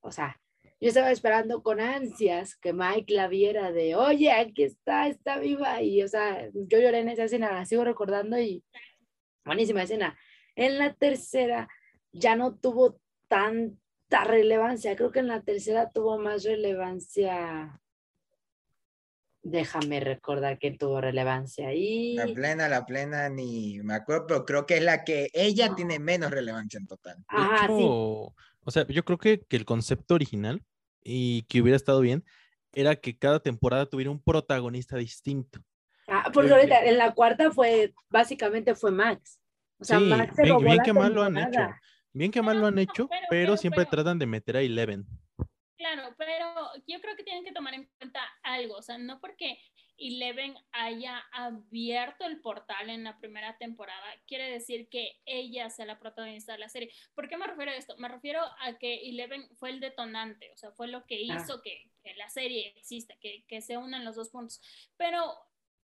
O sea, yo estaba esperando con ansias que Mike la viera de, oye, aquí está, está viva. Y, o sea, yo lloré en esa escena, la sigo recordando y buenísima escena. En la tercera ya no tuvo tanta relevancia. Creo que en la tercera tuvo más relevancia Déjame recordar que tuvo relevancia ahí. La plena, la plena, ni me acuerdo, pero creo que es la que ella tiene menos relevancia en total. Ajá, sí. O sea, yo creo que, que el concepto original y que hubiera estado bien era que cada temporada tuviera un protagonista distinto. Ah, porque ahorita en la cuarta fue, básicamente fue Max. O sea, Max se bien, bien que mal lo han hecho. Bien que mal lo han hecho, pero, siempre tratan de meter a Eleven. Claro, pero yo creo que tienen que tomar en cuenta algo, o sea, no porque Eleven haya abierto el portal en la primera temporada, quiere decir que ella sea la protagonista de la serie. ¿Por qué me refiero a esto? Me refiero a que Eleven fue el detonante, o sea, fue lo que ah. hizo que, la serie exista, que, que se unan los dos puntos. Pero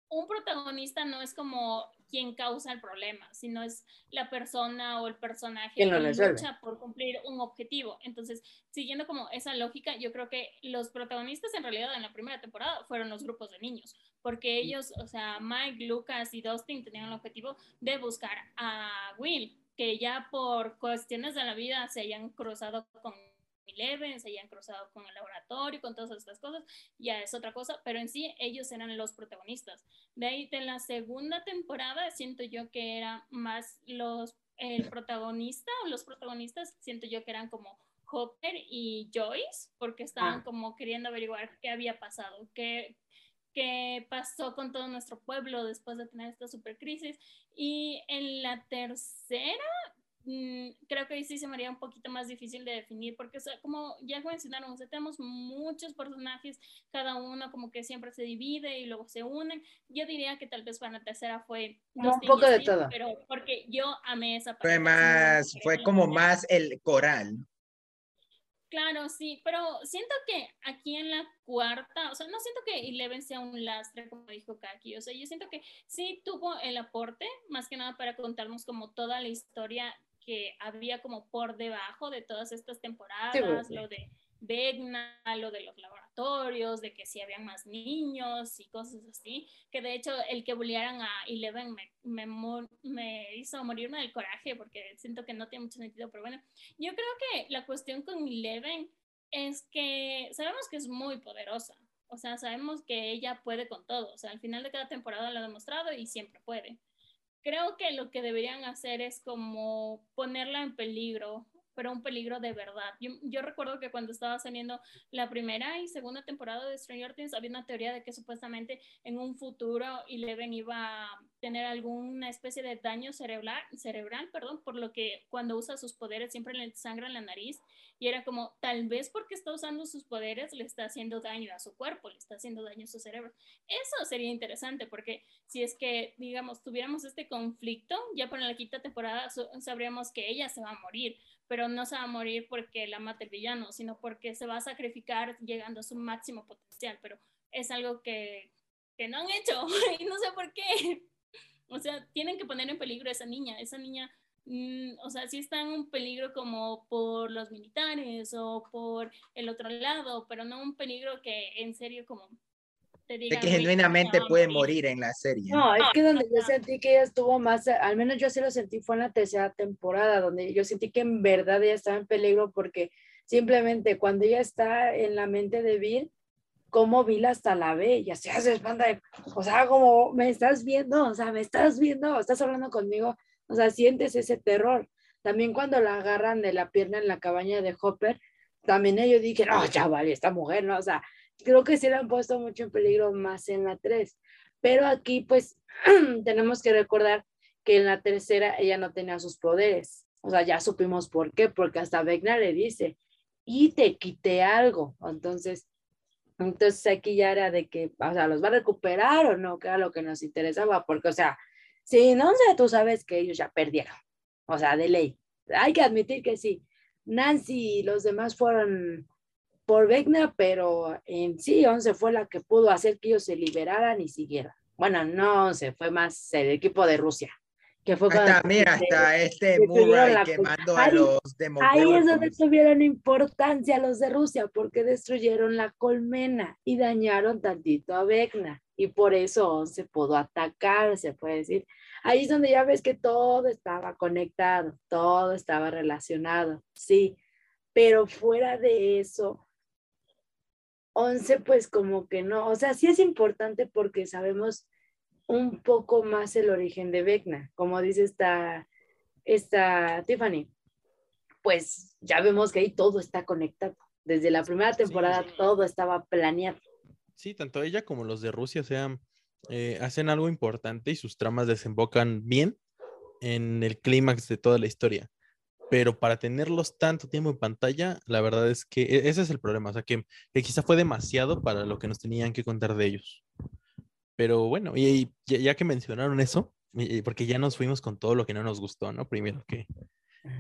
un protagonista no es como quien causa el problema, sino es la persona o el personaje que lucha por cumplir un objetivo. Entonces, siguiendo como esa lógica, yo creo que los protagonistas en realidad en la primera temporada fueron los grupos de niños, porque ellos, o sea, Mike, Lucas y Dustin tenían el objetivo de buscar a Will, que ya por cuestiones de la vida se hayan cruzado con Eleven, se hayan cruzado con el laboratorio, con todas estas cosas, ya es otra cosa, pero en sí ellos eran los protagonistas. De ahí, de la segunda temporada, siento yo que era más los, el protagonista o los protagonistas, siento yo que eran como Hopper y Joyce, porque estaban ah. como queriendo averiguar qué había pasado, qué, qué pasó con todo nuestro pueblo después de tener esta super crisis. Y en la tercera, creo que ahí sí se me haría un poquito más difícil de definir, porque como ya mencionaron, tenemos muchos personajes, cada uno como que siempre se divide y luego se unen. Yo diría que tal vez para la tercera fue un poco de todo. Pero porque yo amé esa parte. Fue más, fue como más el coral. Claro, sí, pero siento que aquí en la cuarta, o sea, no siento que Eleven sea un lastre, como dijo Kaki, o sea, yo siento que sí tuvo el aporte, más que nada para contarnos como toda la historia que había como por debajo de todas estas temporadas, lo de Vegna, lo de los laboratorios, de que si habían más niños y cosas así, que de hecho el que bullearan a Eleven me, me, me, hizo morirme del coraje porque siento que no tiene mucho sentido, pero bueno, yo creo que la cuestión con Eleven es que sabemos que es muy poderosa, o sea, sabemos que ella puede con todo, o sea, al final de cada temporada lo ha demostrado y siempre puede creo que lo que deberían hacer es como ponerla en peligro, pero un peligro de verdad. Yo, recuerdo que cuando estaba saliendo la primera y segunda temporada de Stranger Things, había una teoría de que supuestamente en un futuro Eleven iba tener alguna especie de daño cerebral, cerebral perdón, por lo que cuando usa sus poderes siempre le sangra la nariz y era como, tal vez porque está usando sus poderes le está haciendo daño a su cuerpo, le está haciendo daño a su cerebro. Eso sería interesante porque si es que, digamos, tuviéramos este conflicto, ya para la quinta temporada sabríamos que ella se va a morir, pero no se va a morir porque la mate el villano, sino porque se va a sacrificar llegando a su máximo potencial, pero es algo que, que no han hecho y no sé por qué. O sea, tienen que poner en peligro a esa niña, esa niña Mm, o sea, sí está en un peligro como por los militares o por el otro lado, pero no un peligro que en serio como te diga, de que genuinamente puede morir. en la serie. No, es que donde yo sentí que ella estuvo más, al menos yo sí lo sentí, fue en la tercera temporada, donde yo sentí que en verdad ella estaba en peligro porque simplemente cuando ella está en la mente de Bill, como Bill hasta la ve y así hace espanta, o sea, como me estás viendo, o sea, me estás viendo, estás hablando conmigo, o sea, sientes ese terror. También cuando la agarran de la pierna en la cabaña de Hopper, también ellos dijeron, no, ya vale, esta mujer, ¿no? O sea, creo que sí la han puesto mucho en peligro más en la 3. Pero aquí, pues, tenemos que recordar que en la tercera ella no tenía sus poderes. O sea, ya supimos por qué, porque hasta Vecna le dice, y te quité algo. Entonces, entonces aquí ya era de que, o sea, ¿los va a recuperar o no? Que era lo que nos interesaba, porque, o sea, no sé, tú sabes que ellos ya perdieron. O sea, de ley. Hay que admitir que sí. Nancy y los demás fueron por Vecna, pero en sí, Once fue la que pudo hacer que ellos se liberaran y siguieran. bueno, no sé, fue más el equipo de Rusia. Que fue hasta, mira, hasta este Murray quemando a los de Ahí es donde tuvieron importancia los de Rusia, porque destruyeron la colmena y dañaron tantito a Vecna. Y por eso se pudo atacar, se puede decir. Ahí es donde ya ves que todo estaba conectado, todo estaba relacionado, sí. Pero fuera de eso, 11 pues como que no, o sea, sí es importante porque sabemos un poco más el origen de Vecna, como dice esta, esta Tiffany. Pues ya vemos que ahí todo está conectado. Desde la primera temporada todo estaba planeado. Sí, tanto ella como los de Rusia sean, eh, hacen algo importante y sus tramas desembocan bien en el clímax de toda la historia. Pero para tenerlos tanto tiempo en pantalla, la verdad es que e-, ese es el problema. O sea, que, que quizá fue demasiado para lo que nos tenían que contar de ellos. Pero bueno, y, ya, que mencionaron eso, porque ya nos fuimos con todo lo que no nos gustó, ¿no? Primero que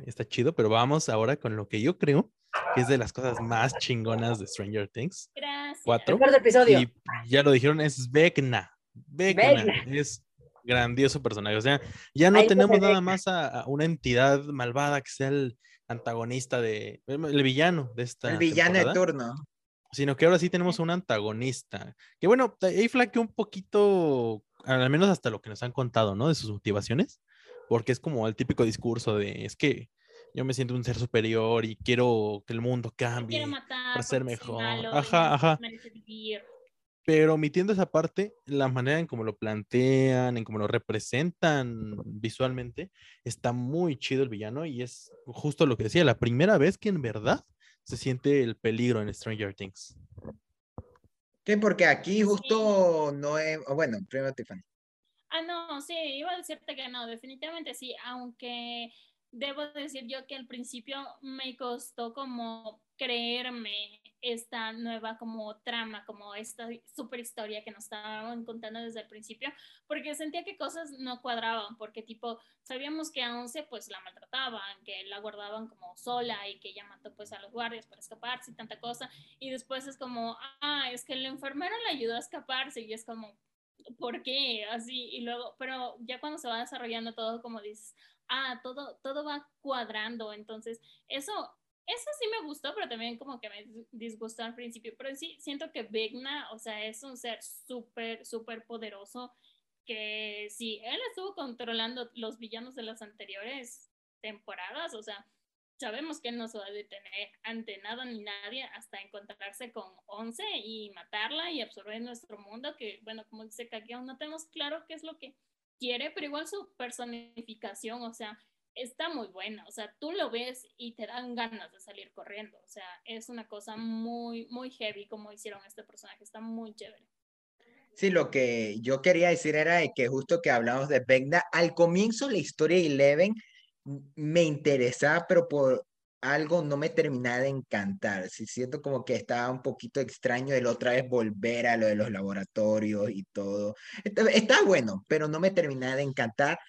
está chido, pero vamos ahora con lo que yo creo que es de las cosas más chingonas de Stranger Things. Gracias. Cuatro. episodio. Y ya lo dijeron, es Vecna. Vecna, es grandioso personaje. O sea, ya no tenemos nada más a, una entidad malvada que sea el antagonista de el villano de esta. El villano de turno sino que ahora sí tenemos un antagonista. Que bueno, ahí flaqueó un poquito, al menos hasta lo que nos han contado, ¿no? De sus motivaciones, porque es como el típico discurso de, es que yo me siento un ser superior y quiero que el mundo cambie para ser mejor. ajá, ajá. Pero omitiendo esa parte, la manera en cómo lo plantean, en cómo lo representan visualmente, está muy chido el villano y es justo lo que decía, la primera vez que en verdad se siente el peligro en Stranger Things. Sí, porque aquí justo no es, bueno, primero Tiffany. Ah, no, sí, iba a decirte que no, definitivamente sí, aunque debo decir yo que al principio me costó como creerme esta nueva como trama, como esta super historia que nos estaban contando desde el principio, porque sentía que cosas no cuadraban, porque tipo, sabíamos que a Once pues la maltrataban, que la guardaban como sola y que ella mató pues a los guardias para escaparse y tanta cosa, y después es como, ah, es que el enfermero le ayudó a escaparse y es como, ¿por qué? Así, y luego, pero ya cuando se va desarrollando todo, como dices, ah, todo, todo va cuadrando. Entonces, eso, eso sí me gustó, pero también como que me disgustó al principio. Pero sí, siento que Vegna, o sea, es un ser súper, súper poderoso que si él estuvo controlando los villanos de las anteriores temporadas, o sea, sabemos que no se va a detener ante nada ni nadie hasta encontrarse con Once y matarla y absorber nuestro mundo, que bueno, como dice Kaki, aún no tenemos claro qué es lo que quiere, pero igual su personificación, o sea, está muy buena, o sea, tú lo ves y te dan ganas de salir corriendo, o sea, es una cosa muy, muy heavy como hicieron este personaje, está muy chévere. Sí, lo que yo quería decir era que justo que hablamos de Vegna, al comienzo la historia de Eleven me interesaba, pero por algo no me terminaba de encantar. Sí, siento como que estaba un poquito extraño el otra vez volver a lo de los laboratorios y todo. Está, bueno, pero no me terminaba de encantar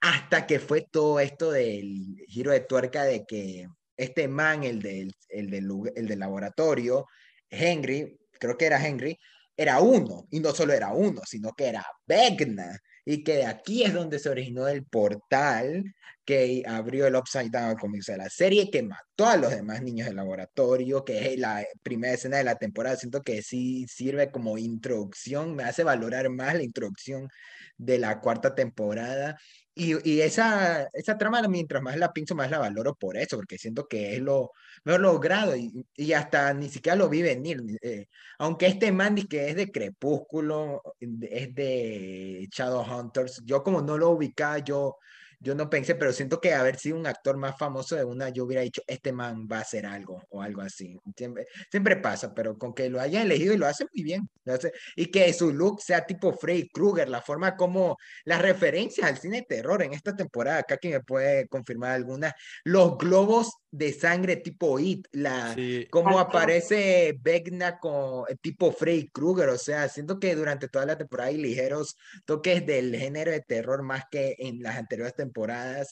hasta que fue todo esto del giro de tuerca de que este man, el del, el del, el del laboratorio, Henry, creo que era Henry, era uno, y no solo era uno, sino que era Vegna, y que de aquí es donde se originó el portal que abrió el Upside Down al comienzo de la serie, que mató a los demás niños del laboratorio, que es la primera escena de la temporada. Siento que sí sirve como introducción, me hace valorar más la introducción de la cuarta temporada. Y, esa, esa trama, mientras más la pincho, más la valoro por eso, porque siento que es lo mejor logrado y, y hasta ni siquiera lo vi venir. Eh, aunque este Mandy que es de Crepúsculo, es de Shadowhunters, yo como no lo ubicaba, yo yo no pensé, pero siento que haber sido un actor más famoso de una, yo hubiera dicho, este man va a hacer algo o algo así. Siempre, siempre pasa, pero con que lo haya elegido y lo hace muy bien. y que su look sea tipo Freddy Krueger, la forma como las referencias al cine de terror en esta temporada, acá que me puede confirmar algunas, los globos de sangre tipo It, la, cómo aparece Vegna con eh, tipo Freddy Krueger, o sea, siento que durante toda la temporada hay ligeros toques del género de terror más que en las anteriores temporadas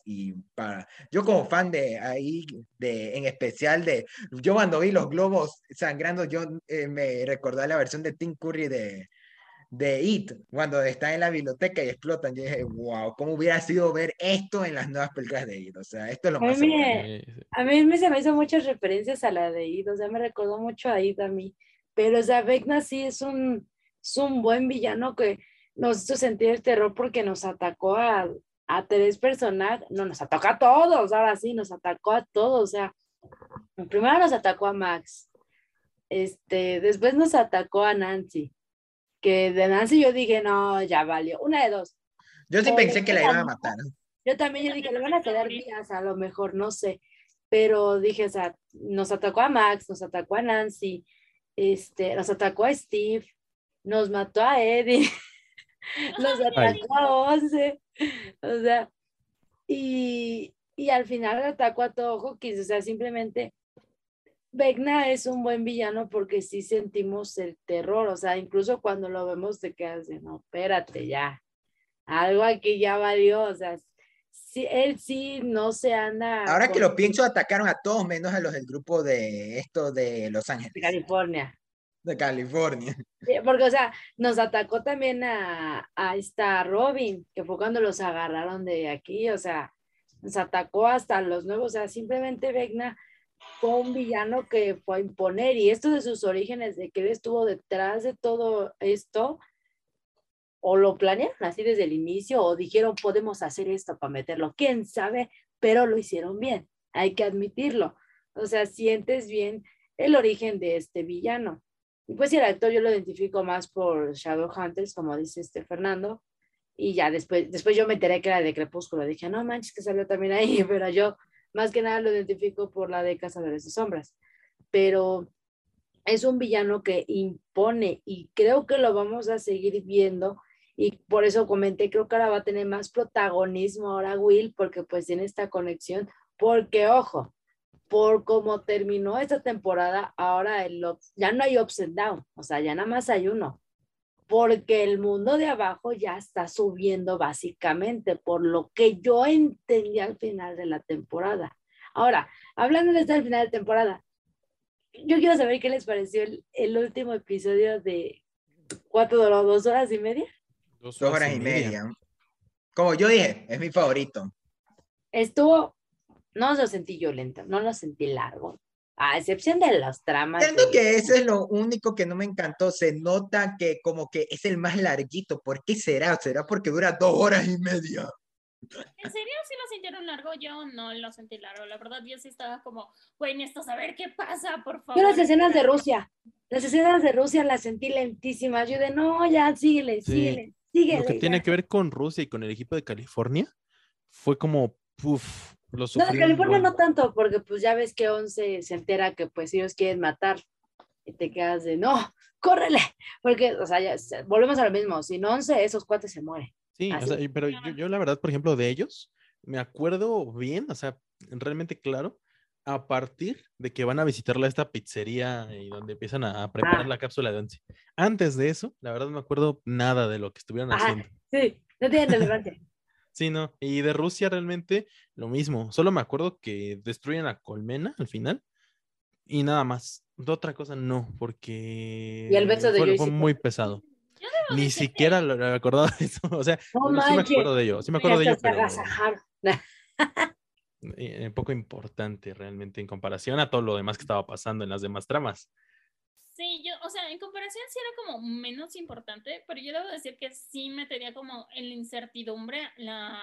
y para, yo como fan de ahí, de, en especial de, yo cuando vi los globos sangrando, yo eh, me recordé la versión de Tim Curry de, de It, cuando está en la biblioteca y explotan. Yo dije, wow, ¿cómo hubiera sido ver esto en las nuevas películas de It? O sea, esto es lo A más... mí, a mí me se me hizo muchas referencias a la de Id, o sea, me recordó mucho a Id a mí. Pero, o sea, Vecna sí es un, es un buen villano que nos hizo sentir el terror porque nos atacó a, a tres personajes, no, nos atacó a todos, ahora sí, nos atacó a todos, o sea, primero nos atacó a Max, este, después nos atacó a Nancy, que de Nancy yo dije, no, ya valió, una de dos. Yo sí pensé que la iban a matar. Yo también yo dije, le van a quedar días, a lo mejor, no sé. Pero dije, o sea, nos atacó a Max, nos atacó a Nancy, este, nos atacó a Steve, nos mató a Eddie, nos atacó a Once, o sea, y, y al final atacó a todo Hawkins, o sea, simplemente Vecna es un buen villano porque sí sentimos el terror, o sea, incluso cuando lo vemos te quedas de, no, espérate ya, algo aquí ya valió, o sea, sí, él sí no se anda... Ahora que con- lo pienso, atacaron a todos menos a los del grupo de esto de Los Ángeles, California. De California. Porque, o sea, nos atacó también a, a esta Robin, que fue cuando los agarraron de aquí, o sea, nos atacó hasta los nuevos, o sea, simplemente Vecna fue un villano que fue a imponer y esto de sus orígenes, de que él estuvo detrás de todo esto, o lo planearon así desde el inicio, o dijeron podemos hacer esto para meterlo, quién sabe, pero lo hicieron bien, hay que admitirlo. O sea, sientes bien el origen de este villano. Pues el actor yo lo identifico más por Shadowhunters, como dice este Fernando, y ya después, después yo me enteré que era de Crepúsculo, dije, no manches que salió también ahí, pero yo más que nada lo identifico por la de Cazadores de Sombras. Pero es un villano que impone y creo que lo vamos a seguir viendo y por eso comenté, creo que ahora va a tener más protagonismo ahora Will porque pues tiene esta conexión, porque ojo, por cómo terminó esta temporada, ahora el ya no hay ups and down, o sea, ya nada más hay uno, porque el mundo de abajo ya está subiendo básicamente, por lo que yo entendí al final de la temporada. Ahora, hablando de este final de temporada, yo quiero saber qué les pareció el, el último episodio de cuatro duró dos horas y media. Dos horas y media. Como yo dije, es mi favorito. Estuvo, no lo sentí yo lento, no lo sentí largo, a excepción de las tramas. Siento de- que eso es lo único que no me encantó. Se nota que como que es el más larguito. ¿Por qué será? ¿Será porque dura dos horas y media? ¿En serio sí lo sintieron largo? Yo no lo sentí largo. La verdad, yo sí estaba como, güey, necesito saber qué pasa, por favor. Yo las escenas de Rusia, las escenas de Rusia las sentí lentísimas. Yo de no, ya síguele, Sí, síguele, síguele. Lo que tiene ya". que ver con Rusia y con el equipo de California fue como, puf, lo No, California no tanto, porque pues ya ves que Once se entera que pues ellos quieren matar y te quedas de no, córrele, porque, o sea, ya, volvemos a lo mismo, sin Once esos cuates se mueren. Sí, o sea, pero yo, yo la verdad, por ejemplo, de ellos, me acuerdo bien, o sea, realmente claro, a partir de que van a visitarla a esta pizzería y donde empiezan a, preparar Ah. la cápsula de once. Antes de eso, la verdad no me acuerdo nada de lo que estuvieron haciendo. sí, no tienen relevancia. Sí, no. Y de Rusia realmente lo mismo. Solo me acuerdo que destruyen la colmena al final y nada más. De otra cosa no, porque Y el beso de fue, fue muy pesado. Ni decir que- siquiera lo lo recordaba de eso. O sea, No sí me acuerdo de ello. Sí me acuerdo de ello, se pero agasajaron. eh, poco importante realmente en comparación a todo lo demás que estaba pasando en las demás tramas. Sí, yo, o sea, en comparación sí era como menos importante, pero yo debo decir que sí me tenía como en la incertidumbre la,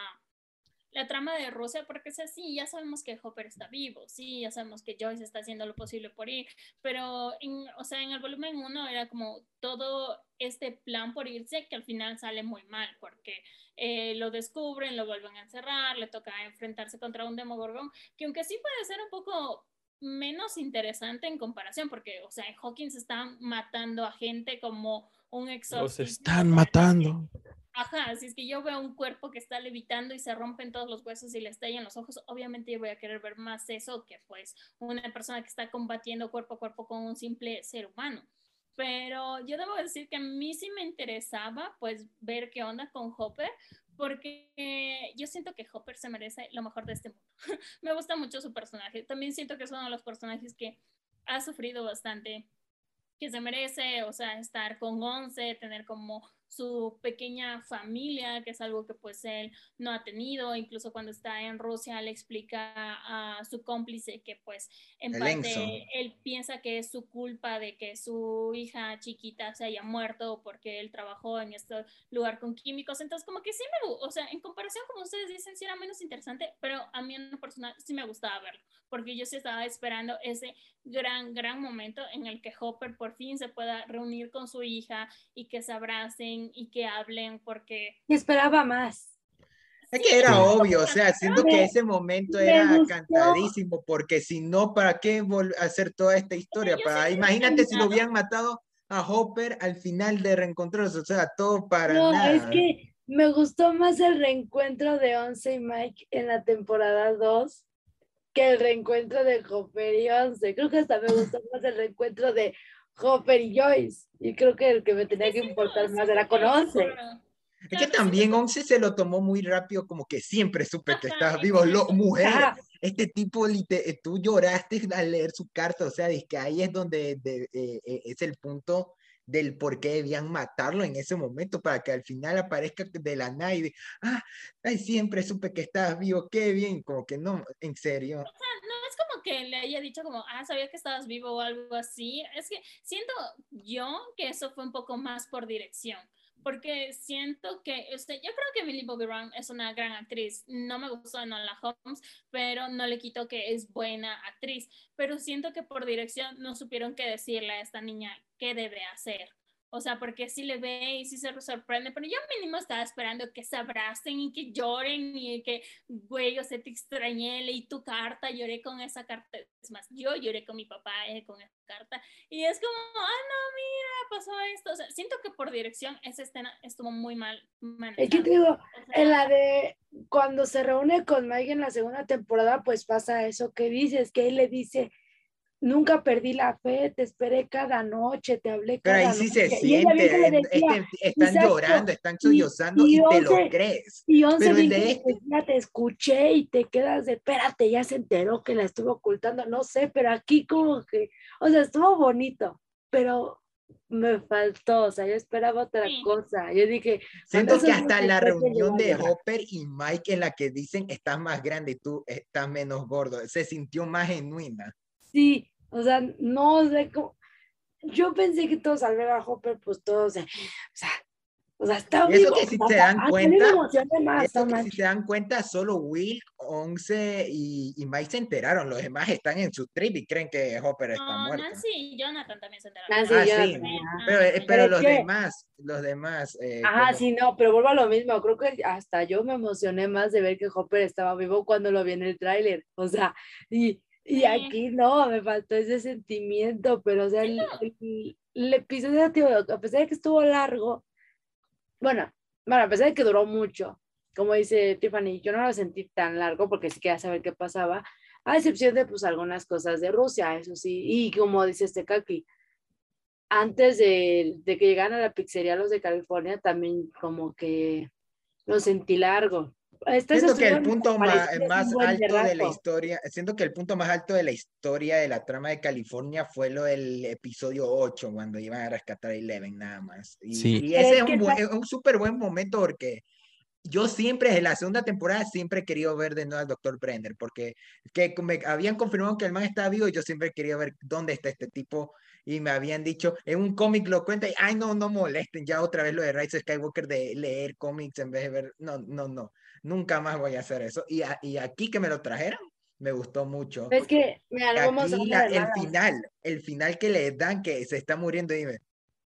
la trama de Rusia, porque o sea, sí, ya sabemos que Hopper está vivo, sí, ya sabemos que Joyce está haciendo lo posible por ir, pero, en, o sea, en el volumen 1 era como todo este plan por irse que al final sale muy mal, porque eh, lo descubren, lo vuelven a encerrar, le toca enfrentarse contra un Demogorgon, que aunque sí puede ser un poco menos interesante en comparación, porque, o sea, en Hawkins están matando a gente como un Los exorcismo. están o sea, matando. Ajá, si es que yo veo un cuerpo que está levitando y se rompen todos los huesos y le estallan los ojos, obviamente yo voy a querer ver más eso que pues una persona que está combatiendo cuerpo a cuerpo con un simple ser humano. Pero yo debo decir que a mí sí me interesaba pues ver qué onda con Hopper, porque yo siento que Hopper se merece lo mejor de este mundo. me gusta mucho su personaje. También siento que es uno de los personajes que ha sufrido bastante que se merece, o sea, estar con Once, tener como su pequeña familia, que es algo que pues él no ha tenido, incluso cuando está en Rusia le explica a su cómplice que pues en parte él piensa que es su culpa de que su hija chiquita se haya muerto porque él trabajó en este lugar con químicos, entonces como que sí me, o sea, en comparación como ustedes dicen, sí era menos interesante, pero a mí en lo personal sí me gustaba verlo, porque yo sí estaba esperando ese gran, gran momento en el que Hopper por fin se pueda reunir con su hija y que se abracen y que hablen porque... esperaba más. Es que era obvio, o sea, siento que ese momento era cantadísimo, porque si no, ¿para qué hacer toda esta historia? Para, imagínate si lo hubieran matado a Hopper al final de reencontrarse, o sea, todo para no, nada. Es que me gustó más el reencuentro de Once y Mike en la temporada 2 que el reencuentro de Hopper y Once. Creo que hasta me gustó más el reencuentro de Hopper y Joyce. Y creo que el que me tenía que importar más era con Once. Es que también Once se lo tomó muy rápido, como que siempre supe que estabas vivo. Lo, mujer, este tipo, tú lloraste al leer su carta, o sea, es que ahí es donde eh, eh, es el punto del por qué debían matarlo en ese momento para que al final aparezca de la nada y de, ah, ay, siempre supe que estabas vivo, qué bien, como que no, en serio. O sea, no es como que le haya dicho como, ah, sabía que estabas vivo o algo así, es que siento yo que eso fue un poco más por dirección porque siento que, este, yo creo que Millie Bobby Brown es una gran actriz. No me gustó Nola Holmes, pero no le quito que es buena actriz. Pero siento que por dirección no supieron qué decirle a esta niña qué debe hacer. O sea, porque si le ve y si se sorprende, pero yo mínimo estaba esperando que se abracen y que lloren y que, güey, o sea, te extrañé, leí tu carta, lloré con esa carta. Es más, yo lloré con mi papá eh, con esa carta. Y es como, ah, no, mira, pasó esto. O sea, siento que por dirección esa escena estuvo muy mal manejada. te digo, en la de cuando se reúne con Mike en la segunda temporada, pues pasa eso que dices, que él le dice nunca perdí la fe, te esperé cada noche, te hablé cada Pero ahí sí se siente, están llorando, están sollozando y, te lo crees. Y once de te escuché y te quedas de, espérate, ya se enteró que la estuvo ocultando, no sé, pero aquí como que, o sea, estuvo bonito, pero me faltó, o sea, yo esperaba otra cosa. Yo dije, siento que hasta la reunión de Hopper y Mike en la que dicen estás más grande y tú estás menos gordo, se sintió más genuina. Sí, o sea, no sé cómo. Yo pensé que todos al ver a Hopper, pues todos, o sea, o sea, está y eso que si te dan cuenta, eso que si se dan cuenta, solo Will, Once y, y, Mike se enteraron. Los demás están en su trip y creen que Hopper está no, muerto. Nancy y Jonathan también se enteraron. Nancy ah, sí. Pero, eh, pero, los demás, los demás. Eh, Ajá, sí, no, pero vuelvo a lo mismo. Creo que hasta yo me emocioné más de ver que Hopper estaba vivo cuando lo vi en el tráiler. O sea, y y aquí no, me faltó ese sentimiento, pero o sea, el, el, episodio, a pesar de que estuvo largo, bueno, bueno, a pesar de que duró mucho, como dice Tiffany, yo no lo sentí tan largo porque sí quería saber qué pasaba, a excepción de pues algunas cosas de Rusia, eso sí, y como dice este Kaki, antes de, de que llegaran a la pizzería los de California, también como que lo sentí largo, siento que el punto más, alto de la historia, siento que el punto más alto de la historia de la trama de California fue lo del episodio 8, cuando iban a rescatar a Eleven nada más. Y, ese es, un, un súper buen momento porque yo siempre, en la segunda temporada, siempre he querido ver de nuevo al Dr. Brenner, porque que me habían confirmado que el man estaba vivo y yo siempre quería ver dónde está este tipo y me habían dicho, en un cómic lo cuenta y, ay, no, no molesten, ya otra vez lo de Rise Skywalker de leer cómics en vez de ver, no, no, no nunca más voy a hacer eso. Y, y aquí que me lo trajeron, me gustó mucho. Es que, mira, aquí el final, el final que le dan que se está muriendo, dime,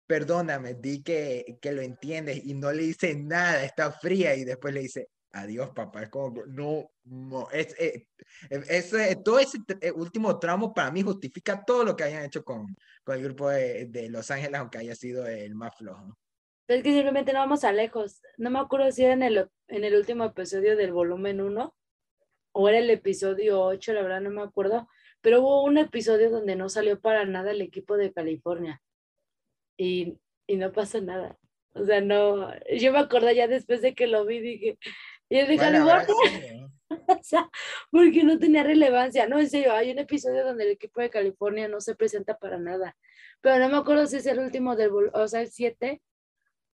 perdóname, di que, que lo entiendes y no le dice nada, está fría y después le dice, adiós papá, es como, no, no, es, eh, es, todo ese eh, último tramo para mí justifica todo lo que hayan hecho con, con el grupo de, de Los Ángeles, aunque haya sido el más flojo. Pero es que simplemente no vamos a lejos. No me acuerdo si era en el, en el último episodio del volumen 1 o era el episodio 8, la verdad no me acuerdo. Pero hubo un episodio donde no salió para nada el equipo de California. Y, y no pasó nada. O sea, no. Yo me acordé ya después de que lo vi, dije. ¿Y el de California? o sea, porque no tenía relevancia. No, en serio, hay un episodio donde el equipo de California no se presenta para nada. Pero no me acuerdo si es el último del, o sea, el 7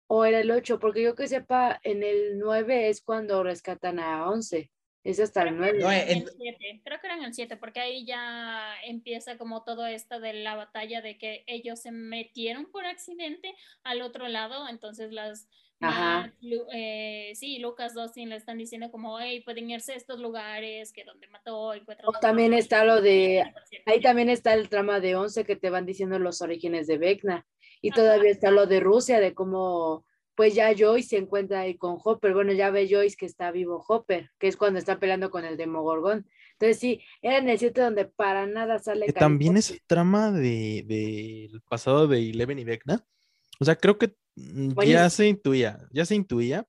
o era el 8, porque yo que sepa, en el 9 es cuando rescatan a 11. Es hasta el 9. No, En en- el siete, Creo que era en el 7, porque ahí ya empieza como todo esto de la batalla de que ellos se metieron por accidente al otro lado, entonces las... Ajá. Lu- eh, sí, Lucas Dustin le están diciendo como, hey, pueden irse a estos lugares, que donde mató, encuentran... O también está lo de, ahí también está el trama de 11 que te van diciendo los orígenes de Vecna. Y Ajá. todavía está lo de Rusia, de cómo, pues ya Joyce se encuentra ahí con Hopper. Bueno, ya ve Joyce que está vivo Hopper, que es cuando está peleando con el Demogorgón. Entonces sí, era en el 7 donde para nada sale. También es trama de, del pasado de Eleven y Vecna. O sea, creo que mm, ya se intuía, ya se intuía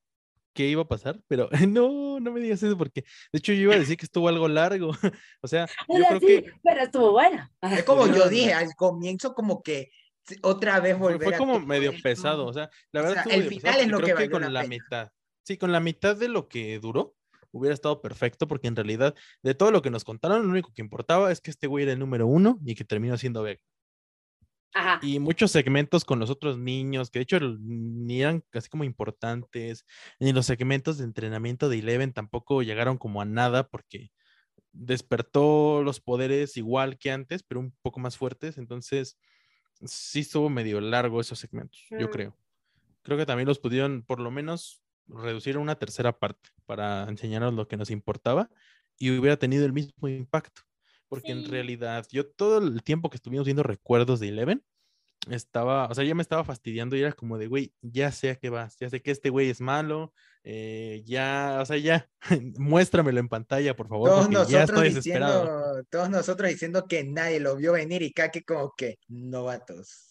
que iba a pasar, pero no, no me digas eso porque de hecho yo iba a decir que estuvo algo largo. O sea, O yo sea, creo sí, que pero estuvo buena. Es como yo dije al comienzo, como que otra vez volver fue a como todo medio esto. pesado. O sea, la O verdad sea, estuvo el final pesado es lo que creo que valió con la la mitad, sí, con la mitad de lo que duró hubiera estado perfecto porque en realidad de todo lo que nos contaron, lo único que importaba es que este güey era el número uno y que terminó siendo Vecna. Ajá. y muchos segmentos con los otros niños, que de hecho ni eran casi como importantes, ni los segmentos de entrenamiento de Eleven tampoco llegaron como a nada porque despertó los poderes igual que antes, pero un poco más fuertes, entonces sí estuvo medio largo esos segmentos, yo Mm. creo. Creo que también los pudieron por lo menos reducir a una tercera parte para enseñarnos lo que nos importaba y hubiera tenido el mismo impacto. Porque en realidad, yo todo el tiempo que estuvimos viendo recuerdos de Eleven, estaba, o sea, ya me estaba fastidiando y era como de, güey, ya sé a qué vas, ya sé que este güey es malo, eh, ya, o sea, ya, muéstramelo en pantalla, por favor, Todos porque ya nosotros estoy desesperado. diciendo, todos nosotros diciendo que nadie lo vio venir y Kaki como que novatos.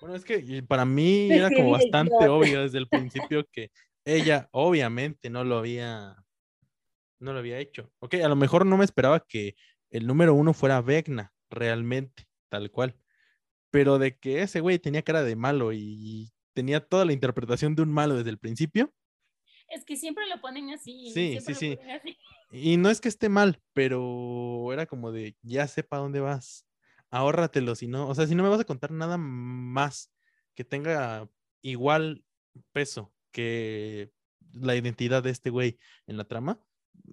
Bueno, es que para mí era como bastante obvio desde el principio que ella obviamente no lo había, no lo había hecho. Ok, a lo mejor no me esperaba que el número uno fuera Vecna, realmente, tal cual. Pero de que ese güey tenía cara de malo y tenía toda la interpretación de un malo desde el principio. Es que siempre lo ponen así. Sí, sí, sí. Y no es que esté mal, pero era como de, ya sepa dónde vas, ahórratelo, si no, o sea, si no me vas a contar nada más que tenga igual peso que la identidad de este güey en la trama,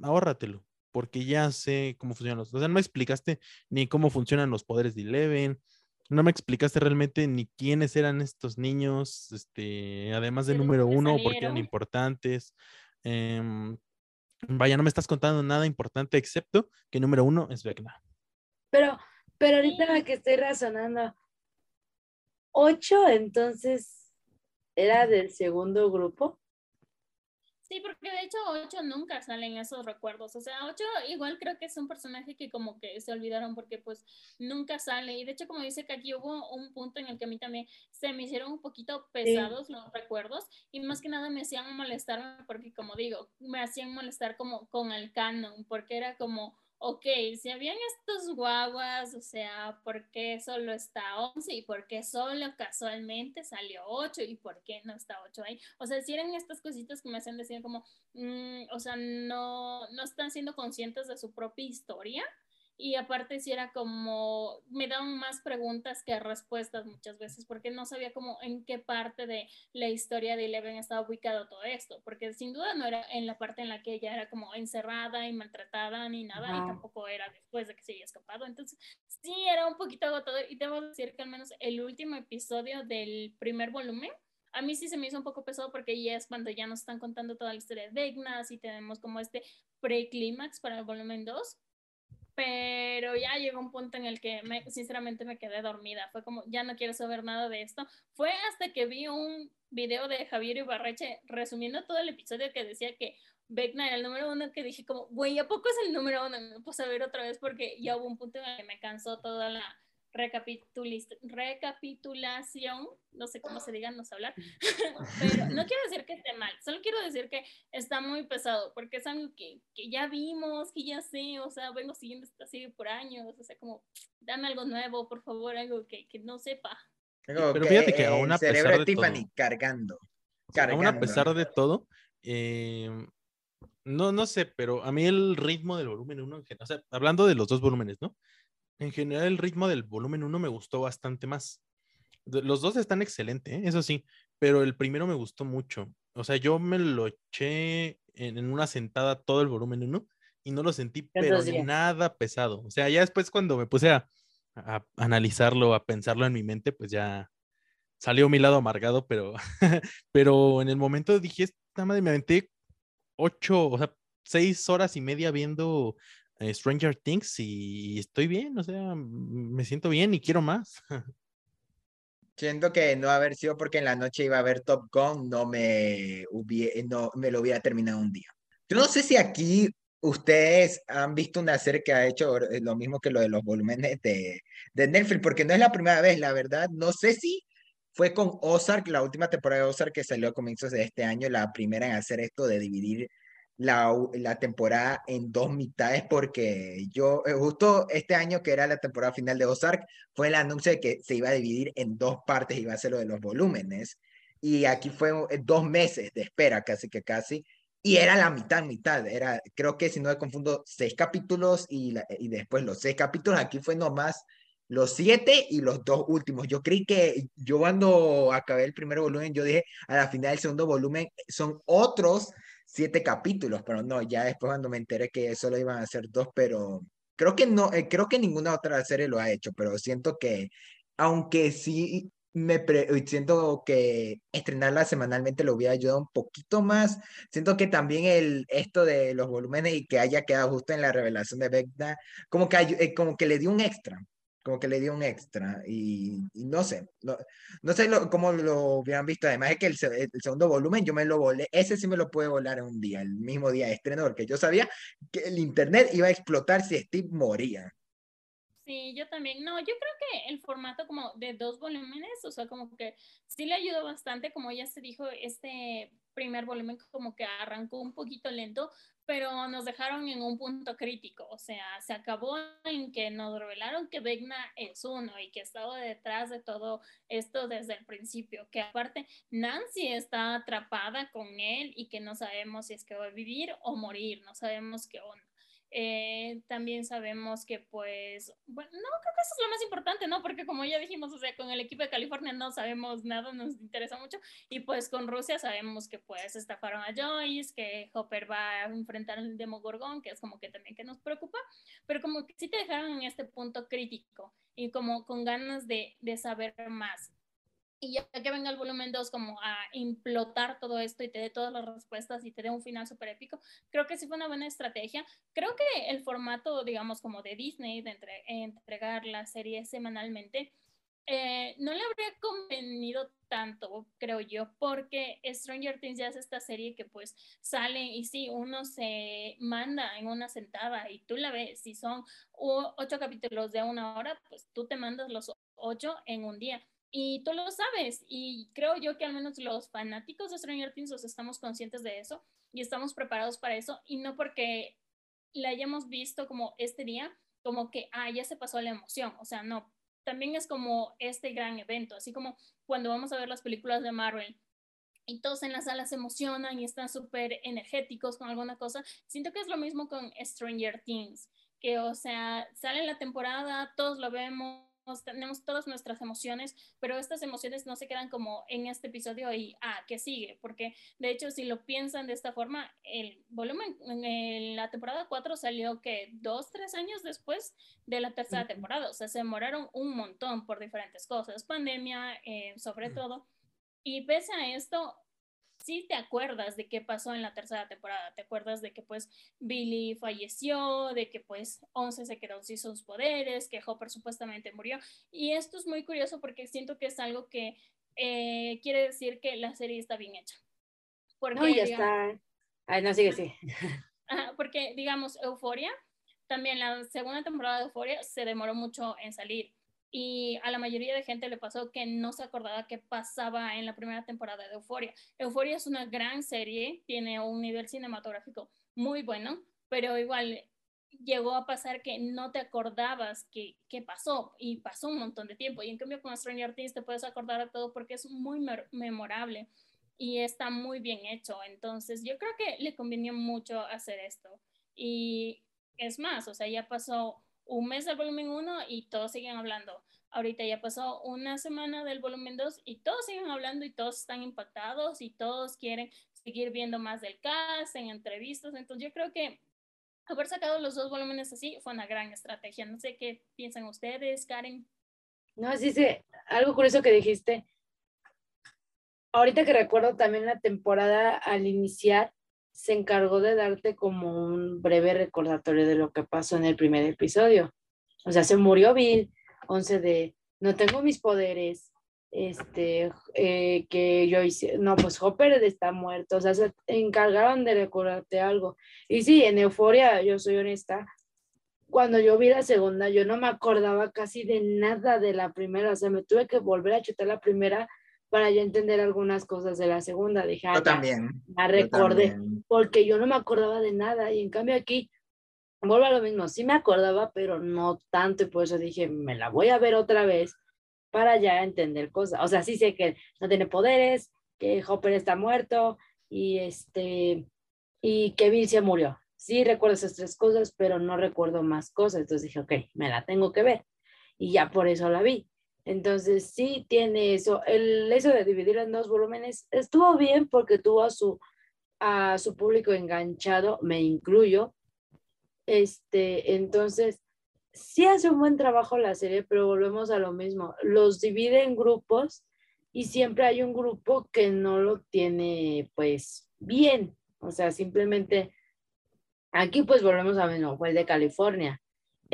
ahórratelo, porque ya sé cómo funcionan los, o sea, no me explicaste ni cómo funcionan los poderes de Eleven, no me explicaste realmente ni quiénes eran estos niños, este, además del ¿De número uno, por qué eran importantes. em, Vaya, no me estás contando nada importante excepto que número uno es Vecna. Pero, pero ahorita Sí. que estoy razonando, 8 entonces era del segundo grupo. Sí, porque de hecho 8 nunca salen esos recuerdos. O sea, 8 igual creo que es un personaje que como que se olvidaron porque pues nunca sale. Y de hecho como dice que aquí hubo un punto en el que a mí también se me hicieron un poquito pesados los recuerdos y más que nada me hacían molestarme porque como digo, me hacían molestar como con el canon, porque era como, ok, si habían estos guaguas, o sea, ¿por qué solo está 11 y por qué solo casualmente salió 8 y por qué no está 8 ahí? O sea, si eran estas cositas que me hacen decir como, mm, o sea, no, no están siendo conscientes de su propia historia. Y aparte si era como, me daban más preguntas que respuestas muchas veces, porque no sabía como en qué parte de la historia de Eleven estaba ubicado todo esto, porque sin duda no era en la parte en la que ella era como encerrada y maltratada ni nada, y tampoco era después de que se había escapado. Entonces, sí, era un poquito agotador, y debo decir que al menos el último episodio del primer volumen, a mí sí se me hizo un poco pesado porque ya es cuando ya nos están contando toda la historia de Vecna, y tenemos como este pre-clímax para el volumen 2 pero ya llegó un punto en el que me, sinceramente me quedé dormida. Fue como, ya no quiero saber nada de esto. Fue hasta que vi un video de Javier Ibarreche resumiendo todo el episodio que decía que Vecna era el número uno, que dije como, güey, ¿a poco es el número uno? Me puse a ver otra vez porque ya hubo un punto en el que me cansó toda la recapitulación, no sé cómo se diga, no sé hablar, pero no quiero decir que esté mal, solo quiero decir que está muy pesado, porque es algo que, que ya vimos, que ya sé, o sea, vengo siguiendo esta serie por años, o sea, como, dame algo nuevo, por favor, algo que, que no sepa. Como Pero fíjate que aún a pesar de Tiffany todo- cargando. Sí, Aún a cargando. pesar de todo, eh, no, no sé, pero a mí el ritmo del volumen 1, o sea, hablando de los dos volúmenes, ¿no? En general el ritmo del volumen 1 me gustó bastante más. Los dos están excelentes, ¿eh? eso sí, pero el primero me gustó mucho. O sea, yo me lo eché en, en una sentada todo el volumen 1 y no lo sentí, pero nada pesado. O sea, ya después cuando me puse a, a analizarlo, a pensarlo en mi mente, pues ya salió mi lado amargado, pero, pero en el momento dije, esta madre me aventé ocho, o sea, seis horas y media viendo Stranger Things y estoy bien, o sea, me siento bien y quiero más. Siento que no haber sido porque en la noche iba a ver Top Gun, no me, no me lo hubiera terminado un día. Yo no sé si aquí ustedes han visto una serie que ha hecho eh, lo mismo que lo de los volúmenes de, de Netflix, porque no es la primera vez, la verdad. No sé si fue con Ozark, la última temporada de Ozark que salió a comienzos de este año, la primera en hacer esto de dividir la, la temporada en dos mitades, porque yo, eh, justo este año que era la temporada final de Ozark, fue el anuncio de que se iba a dividir en dos partes, iba a ser lo de los volúmenes. Y aquí fue eh, dos meses de espera, casi que casi. Y era la mitad, mitad. Era, creo que si no me confundo, seis capítulos y, y después los seis capítulos. Aquí fue nomás los siete y los dos últimos. Yo creí que yo cuando acabé el primer volumen, yo dije a la final del segundo volumen son otros siete capítulos, pero no, ya después cuando me enteré que solo iban a ser dos, pero creo que no, eh, creo que ninguna otra serie lo ha hecho, pero siento que, aunque sí me pre- siento que estrenarla semanalmente lo hubiera ayudado un poquito más, siento que también el, esto de los volúmenes y que haya quedado justo en la revelación de Vecna, como que, eh, como que le dio un extra, como que le dio un extra, y, y no sé, no, no sé lo- cómo lo hubieran visto. Además es que el, el segundo volumen yo me lo volé. Ese sí me lo pude volar en un día, el mismo día de estreno, porque yo sabía que el internet iba a explotar si Steve moría. Sí, yo también. No, yo creo que el formato como de dos volúmenes, o sea, como que sí le ayudó bastante, como ya se dijo, este primer volumen como que arrancó un poquito lento, pero nos dejaron en un punto crítico, o sea, se acabó en que nos revelaron que Vecna es uno y que estaba detrás de todo esto desde el principio, que aparte Nancy está atrapada con él y que no sabemos si es que va a vivir o morir, no sabemos qué onda. Eh, también sabemos que pues, bueno, no, creo que eso es lo más importante, ¿no? Porque como ya dijimos, o sea, con el equipo de California no sabemos nada, nos interesa mucho, y pues con Rusia sabemos que pues estafaron a Joyce, que Hopper va a enfrentar al Demogorgon, que es como que también que nos preocupa, pero como que sí te dejaron en este punto crítico y como con ganas de, de saber más y ya que venga el volumen 2 como a implotar todo esto y te dé todas las respuestas y te dé un final súper épico, creo que sí fue una buena estrategia. Creo que el formato, digamos, como de Disney, de entre, entregar la serie semanalmente, eh, no le habría convenido tanto, creo yo, porque Stranger Things ya es esta serie que pues sale y sí, uno se manda en una sentada y tú la ves, si son ocho capítulos de una hora, pues tú te mandas los ocho en un día y tú lo sabes. Y creo yo que al menos los fanáticos de Stranger Things os estamos conscientes de eso y estamos preparados para eso. Y no porque la hayamos visto como este día, como que, ah, ya se pasó la emoción. O sea, no. También es como este gran evento, así como cuando vamos a ver las películas de Marvel y todos en la sala se emocionan y están súper energéticos con alguna cosa. Siento que es lo mismo con Stranger Things, que, o sea, sale la temporada, todos lo vemos tenemos todas nuestras emociones, pero estas emociones no se quedan como en este episodio y, ah, ¿qué sigue? Porque de hecho, si lo piensan de esta forma, el volumen en la temporada 4 salió que dos, tres años después de la tercera temporada, o sea, se demoraron un montón por diferentes cosas, pandemia eh, sobre todo, y pese a esto, sí te acuerdas de qué pasó en la tercera temporada, te acuerdas de que pues Billy falleció, de que pues Once se quedó sin sus poderes, que Hopper supuestamente murió. Y esto es muy curioso porque siento que es algo que eh, quiere decir que la serie está bien hecha. Porque, no, ya digamos, está. Ay, no, sigue, sigue. Porque, digamos, Euforia, también la segunda temporada de Euforia se demoró mucho en salir y a la mayoría de gente le pasó que no se acordaba qué pasaba en la primera temporada de Euforia. Euforia es una gran serie, tiene un nivel cinematográfico muy bueno, pero igual llegó a pasar que no te acordabas qué, qué pasó y pasó un montón de tiempo. Y en cambio con Stranger Things te puedes acordar de todo porque es muy memorable y está muy bien hecho. Entonces yo creo que le convenió mucho hacer esto. Y es más, o sea, ya pasó un mes del volumen 1 y todos siguen hablando. ahorita ya pasó una semana del volumen 2 y todos siguen hablando y todos están impactados y todos quieren seguir viendo más del cast en entrevistas. Entonces yo creo que haber sacado los dos volúmenes así fue una gran estrategia. No sé qué piensan ustedes, Karen. No, sí, sí, algo curioso que dijiste. Ahorita que recuerdo también la temporada al iniciar, se encargó de darte como un breve recordatorio de lo que pasó en el primer episodio. O sea, se murió Bill, 11 de no tengo mis poderes, este, eh, que yo hice, no, pues Hopper está muerto, o sea, se encargaron de recordarte algo. Y sí, en Euforia, yo soy honesta, cuando yo vi la segunda, yo no me acordaba casi de nada de la primera, o sea, me tuve que volver a chutar la primera para ya entender algunas cosas de la segunda. Dije, ah, yo también. La recordé, porque yo no me acordaba de nada, y en cambio aquí vuelvo a lo mismo, sí me acordaba, pero no tanto, y por eso dije, me la voy a ver otra vez para ya entender cosas. O sea, sí sé que no tiene poderes, que Hopper está muerto y este y que Bill se murió. Sí recuerdo esas tres cosas, pero no recuerdo más cosas. Entonces dije, ok, me la tengo que ver. Y ya por eso la vi. Entonces sí tiene eso. El eso de dividir en dos volúmenes estuvo bien porque tuvo a su, a su público enganchado, me incluyo, este, entonces, sí hace un buen trabajo la serie, pero volvemos a lo mismo. Los divide en grupos y siempre hay un grupo que no lo tiene, pues, bien. O sea, simplemente, aquí pues volvemos a mismo, fue el de California.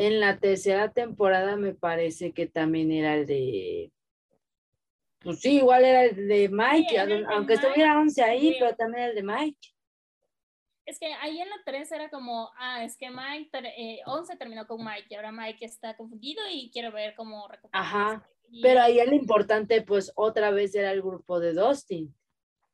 En la tercera temporada me parece que también era el de, pues sí, igual era el de Mike, aunque estuviera 11 ahí, pero también el de Mike es que ahí en la 3 era como, ah, es que Mike, eh, 11 terminó con Mike y ahora Mike está confundido y quiero ver cómo recuperar. Ajá, pero ahí el importante pues otra vez era el grupo de Dustin,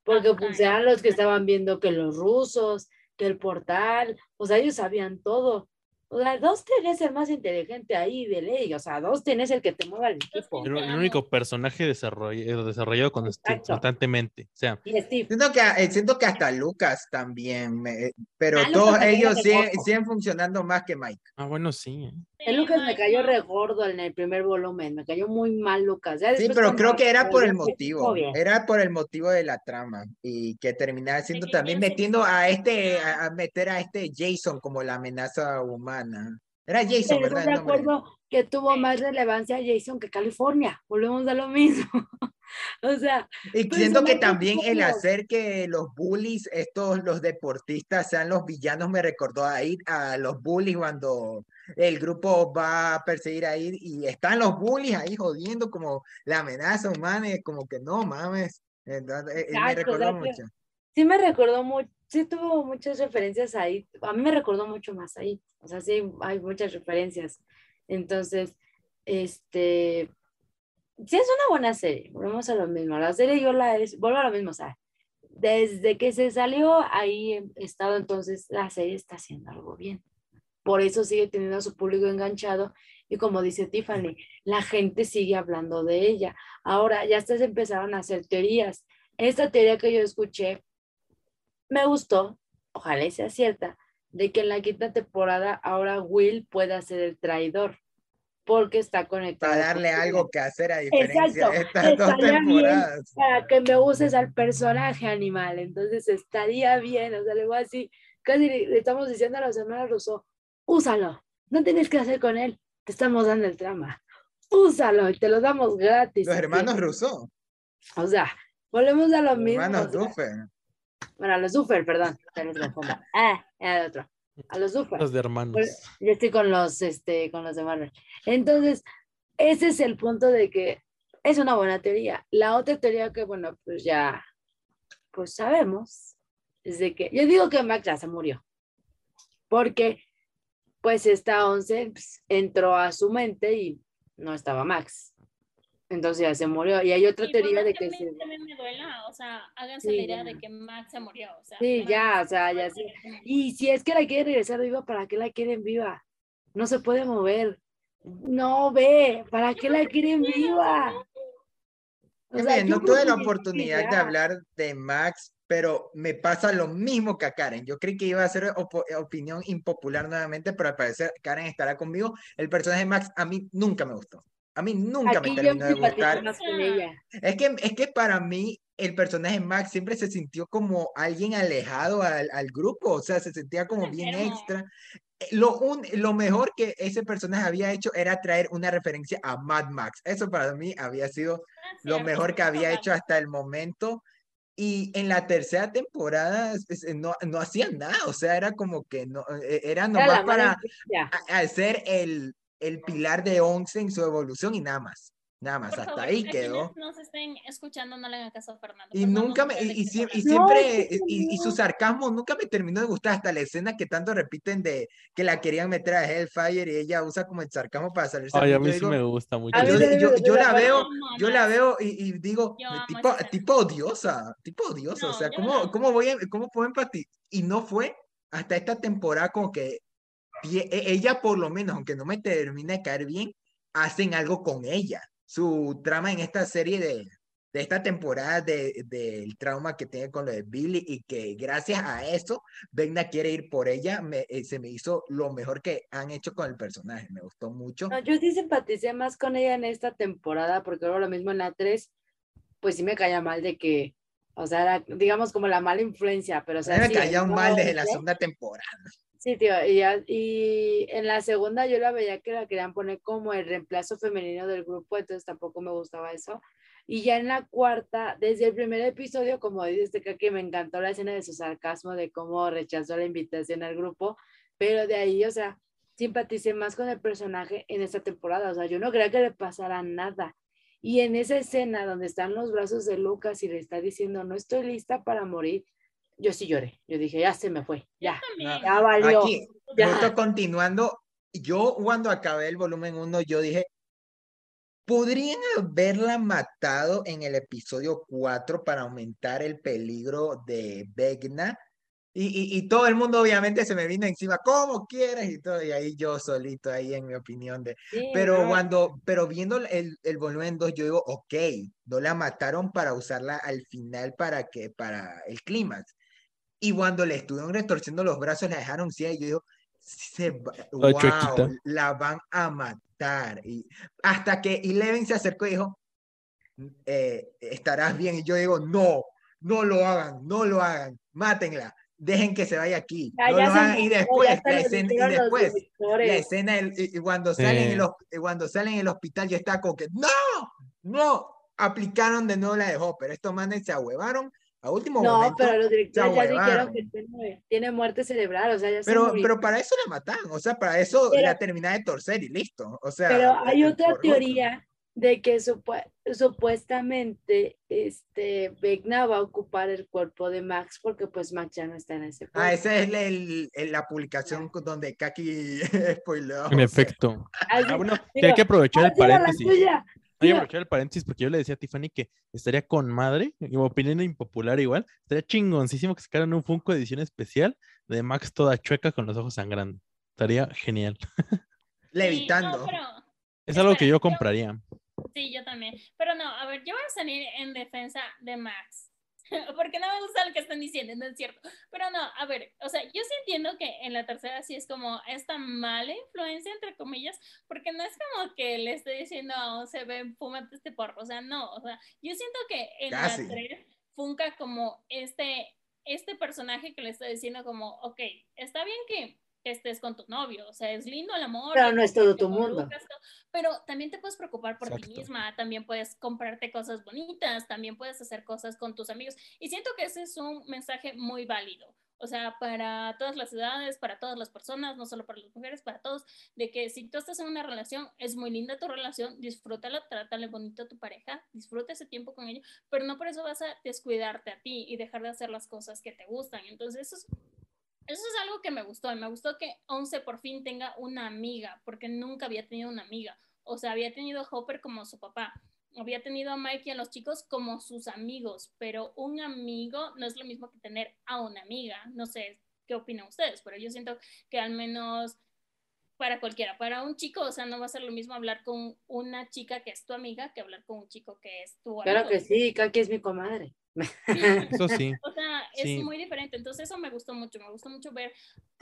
porque pues eran los que estaban viendo que los rusos, que el portal, o sea, ellos sabían todo. O sea, Dustin es el más inteligente ahí de ley. O sea, Dustin es el que te mueve el equipo. El, el único personaje desarrollado, desarrollado constantemente. O sea, siento que, eh, siento que hasta Lucas también, pero ah, todos ellos siguen, siguen, funcionando más que Mike. Ah, bueno, sí. El Lucas me cayó re gordo en el primer volumen. Me cayó muy mal Lucas. sí, pero creo que era por el motivo. Era por el motivo de la trama. Y que terminaba siendo también metiendo a este, a meter a este Jason como la amenaza humana era Jason, ¿verdad? de acuerdo que tuvo más relevancia Jason que California. Volvemos a lo mismo. o sea. Y siento que también el hacer que los bullies, estos, los deportistas, sean los villanos, me recordó a ir a los bullies cuando el grupo va a perseguir a ir y están los bullies ahí jodiendo como la amenaza humana, y como que no mames. Entonces, eh, me recordó mucho. Sí, me recordó mucho sí tuvo muchas referencias ahí. A mí me recordó mucho más ahí. O sea, sí hay muchas referencias. Entonces, este, sí es una buena serie. Volvemos a lo mismo. La serie yo la es, vuelvo a lo mismo. O sea, desde que se salió ahí he estado, entonces la serie está haciendo algo bien. Por eso sigue teniendo a su público enganchado. Y como dice Tiffany, la gente sigue hablando de ella. Ahora ya se empezaron a hacer teorías. Esta teoría que yo escuché me gustó, ojalá sea cierta, de que en la quinta temporada ahora Will pueda ser el traidor, porque está conectado. Para darle algo que hacer a diferencia de estas dos temporadas. Para que me uses al personaje animal, entonces estaría bien, o sea, le voy así, casi le estamos diciendo a los hermanos Russo, úsalo, no tienes que hacer con él, te estamos dando el trama, úsalo y te lo damos gratis. Los hermanos Russo. O sea, volvemos a lo mismo. Hermanos bueno, a los Duffer, perdón. Ah, era otro. A los Duffer. Los de hermanos. Pues, yo estoy con los, este, con los de Marvel. Entonces, ese es el punto de que es una buena teoría. La otra teoría que, bueno, pues ya, pues sabemos, es de que, yo digo que Max ya se murió. Porque, pues, esta once pues, entró a su mente y no estaba Max. Entonces ya se murió. Y hay otra teoría de que se... También me duela, o sea, háganse la idea de que Max se murió. O sea, sí, ya, o sea, ya sí. Y si es que la quieren regresar viva, ¿para qué la quieren viva? No se puede mover. No ve, ¿para qué la quieren viva? O sea, no tuve la oportunidad de hablar de Max, pero me pasa lo mismo que a Karen. Yo creí que iba a ser opinión impopular nuevamente, pero al parecer Karen estará conmigo. El personaje de Max a mí nunca me gustó. A mí nunca Aquí me terminó de gustar. Es que, es que para mí el personaje Max siempre se sintió como alguien alejado al, al grupo, o sea, se sentía como bien extra. Eh, Lo, un, lo mejor que ese personaje había hecho era traer una referencia a Mad Max. Eso para mí había sido Ah, lo mejor que había hecho hasta el momento. Y en la tercera temporada no, no hacía nada, o sea, era como que no, eh, era nomás para hacer el, el pilar de Once en su evolución y nada más, nada más, Por hasta favor, ahí quedó. nos estén escuchando, no le hagan caso a Fernando. Y Fernando nunca no me, y, y está y. No, siempre, es que y, y su no. sarcasmo nunca me terminó de gustar hasta la escena que tanto repiten de que la querían meter a Hellfire y ella usa como el sarcasmo para salirse. Ay, a Yo mí sí digo, me gusta mucho. Yo, yo- yo la veo, yo la veo y, y digo, tipo, tipo odiosa, tipo odiosa, o No, sea, yo ¿cómo, amo. cómo voy a, cómo puedo empatizar? Y no fue hasta esta temporada como que e- ella por lo menos, aunque no me termine de caer bien, hacen algo con ella. Su trama en esta serie de, de esta temporada de- del trauma que tiene con lo de Billy y que gracias a eso Vegna quiere ir por ella, me, eh, se me hizo lo mejor que han hecho con el personaje, me gustó mucho. No, yo sí simpaticé más con ella en esta temporada, porque lo mismo en la 3, pues sí me caía mal de que, o sea, era, digamos, como la mala influencia, pero o sea, me sí, caía un mal desde la segunda temporada. Sí, tío, y, ya- y en la segunda yo la veía que la querían poner como el reemplazo femenino del grupo, entonces tampoco me gustaba eso. Y ya en la cuarta, desde el primer episodio, como dices, que que me encantó la escena de su sarcasmo, de cómo rechazó la invitación al grupo, pero de ahí, o sea, simpaticé más con el personaje en esta temporada, o sea, yo no creía que le pasara nada. Y en esa escena donde están los brazos de Lucas y le está diciendo, no estoy lista para morir, yo sí lloré. Yo dije, ya se me fue, ya, ya valió. Aquí, Ya. justo continuando, yo cuando acabé el volumen 1, yo dije, podrían haberla matado en el episodio 4 para aumentar el peligro de Vegna. Y, y, y todo el mundo obviamente se me vino encima, ¿cómo quieres? Y todo, y ahí yo solito, ahí en mi opinión de... Sí, Pero no, cuando, pero viendo el, el volumen 2, yo digo, ok, no la mataron para usarla al final para que, para el clímax. Y cuando le estuvieron retorciendo los brazos, la dejaron ciega, y yo digo, se va- wow, la van a matar. Y hasta que Eleven se acercó y dijo, eh, estarás bien. Y yo digo, no, no lo hagan, no lo hagan, mátenla. Dejen que se vaya aquí. ya- no ya lo hagan. Y después, la escena, y después, la escena del- y, y cuando salen en el, hos- y cuando salen en el hospital yo estaba como que no, no, aplicaron de nuevo la de Hopper. Estos manes se ahuevaron a último No, momento. pero los directores ya dijeron que tiene, tiene muerte cerebral, o sea, ya se Pero, murió. pero para eso la mataron, o sea, para eso Pero- la termina de torcer y listo. O sea, Pero hay otra teoría de que supu- supuestamente este Vecna va a ocupar el cuerpo de Max porque pues Max ya no está en ese Ah, cuerpo. esa es el- el- la publicación con- donde Kaki spoileó. En efecto. Así- Ah, bueno, que digo, hay que aprovechar el paréntesis. Que Digo, aprovechar el paréntesis porque yo le decía a Tiffany que estaría con madre, mi opinión impopular igual, estaría chingoncísimo que sacaran un Funko edición especial de Max toda chueca con los ojos sangrando. Estaría genial. Levitando. Sí, no, pero- Es algo que Espera, yo- compraría. Sí, yo también. Pero no, a ver, yo voy a salir en defensa de Max. Porque no me gusta lo que están diciendo, no es cierto. Pero no, a ver, o sea, yo sí entiendo que en la tercera sí es como esta mala influencia, entre comillas, porque no es como que le estoy diciendo a se ve, fúmate este porro. O sea, no, o sea, yo siento que en Casi. la 3 funca como este, este personaje que le está diciendo como, ok, está bien que estés con tu novio, o sea, es lindo el amor. Pero no es todo te tu mundo. Pero también te puedes preocupar por ti Exacto. misma, también puedes comprarte cosas bonitas, también puedes hacer cosas con tus amigos. Y siento que ese es un mensaje muy válido. O sea, para todas las edades, para todas las personas, no solo para las mujeres, para todos, de que si tú estás en una relación, es muy linda tu relación, disfrútala, trátale bonito a tu pareja, disfruta ese tiempo con ellos, pero no por eso vas a descuidarte a ti y dejar de hacer las cosas que te gustan. Entonces, eso es eso es algo que me gustó y me gustó que Once por fin tenga una amiga, porque nunca había tenido una amiga. O sea, había tenido a Hopper como su papá, había tenido a Mike y a los chicos como sus amigos, pero un amigo no es lo mismo que tener a una amiga. No sé qué opinan ustedes, pero yo siento que al menos para cualquiera, para un chico, o sea, no va a ser lo mismo hablar con una chica que es tu amiga que hablar con un chico que es tu amigo. Claro que sí, Kaki es mi comadre. Eso sí. O sea, es Sí. muy diferente. Entonces eso me gustó mucho. Me gustó mucho ver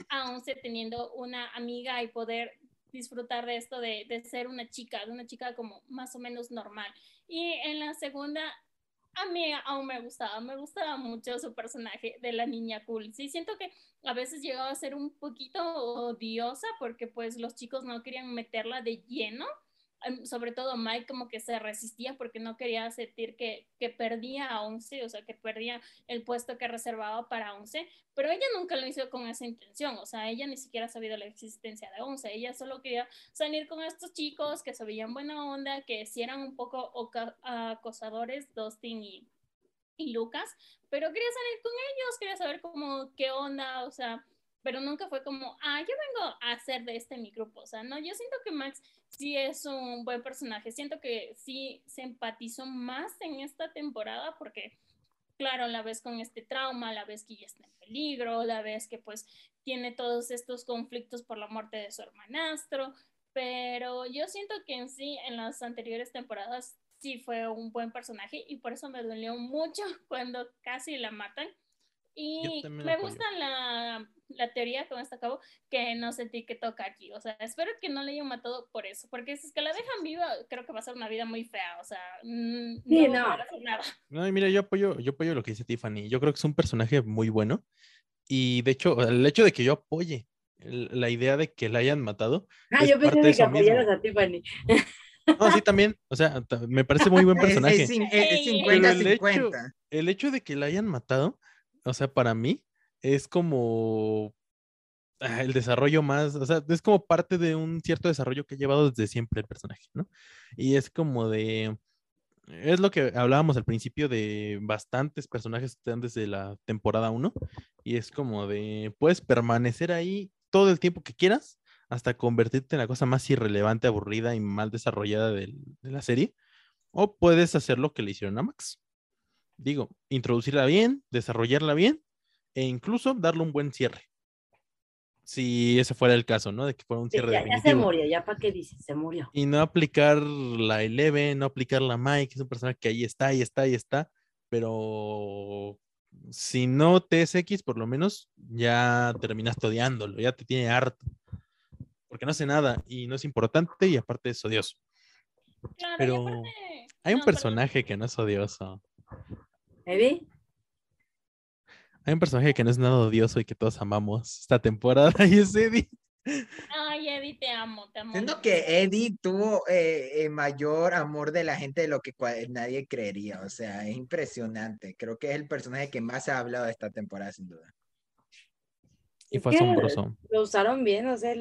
a Once teniendo una amiga y poder disfrutar de esto de, de ser una chica, de una chica como más o menos normal. Y en la segunda, a mí aún me gustaba, me gustaba mucho su personaje de la niña cool. Sí, siento que a veces llegaba a ser un poquito odiosa porque pues los chicos no querían meterla de lleno sobre todo Mike como que se resistía porque no quería sentir que, que perdía a 11, o sea, que perdía el puesto que reservaba para 11, pero ella nunca lo hizo con esa intención, o sea, ella ni siquiera sabido la existencia de 11, ella solo quería salir con estos chicos que se veían buena onda, que si eran un poco acosadores, Dustin y, y Lucas, pero quería salir con ellos, quería saber cómo, qué onda, o sea, pero nunca fue como, ah, yo vengo a hacer de este mi grupo. O sea, no, yo siento que Max sí es un buen personaje. Siento que sí se empatizó más en esta temporada porque, claro, la vez con este trauma, la vez que ya está en peligro, la vez que pues tiene todos estos conflictos por la muerte de su hermanastro. Pero yo siento que en sí, en las anteriores temporadas, sí fue un buen personaje y por eso me dolió mucho cuando casi la matan. Y me gusta la la teoría con esto acabo, que no sentí que toca aquí. O sea, espero que no le hayan matado por eso, porque si es que la dejan viva, creo que va a ser una vida muy fea. O sea, no, no. Va a hacer nada. No, mira, yo apoyo, yo apoyo lo que dice Tiffany. Yo creo que es un personaje muy bueno. Y de hecho, el hecho de que yo apoye la idea de que la hayan matado. Ah, yo pensé de que apoyaras a Tiffany. No, sí, también. O sea, me parece muy buen personaje. Es, 50-50. el hecho de que la hayan matado, o sea, para mí, es como ah, el desarrollo más, o sea, es como parte de un cierto desarrollo que ha llevado desde siempre el personaje, ¿no? Y es como de, es lo que hablábamos al principio de bastantes personajes que están desde la temporada 1, y es como de, puedes permanecer ahí todo el tiempo que quieras hasta convertirte en la cosa más irrelevante, aburrida y mal desarrollada de la serie, o puedes hacer lo que le hicieron a Max. Digo, introducirla bien, desarrollarla bien e incluso darle un buen cierre. Si ese fuera el caso, ¿no? De que fuera un cierre ya, ya, se murió, ya para qué dices, se murió. Y no aplicar la Eleven, no aplicar la Mike, es un personaje que ahí está, ahí está, ahí está, pero si no te es X, por lo menos ya terminaste odiándolo, ya te tiene harto. Porque no hace nada y no es importante y aparte es odioso. pero hay un personaje que no es odioso. ¿Eddie? Hay un personaje que no es nada odioso y que todos amamos esta temporada y es Eddie. Ay, Eddie, te amo, te amo. Siento que Eddie tuvo eh, mayor amor de la gente de lo que nadie creería. O sea, es impresionante. Creo que es el personaje que más se ha hablado de esta temporada, sin duda. Y fue asombroso. Lo usaron bien, o sea,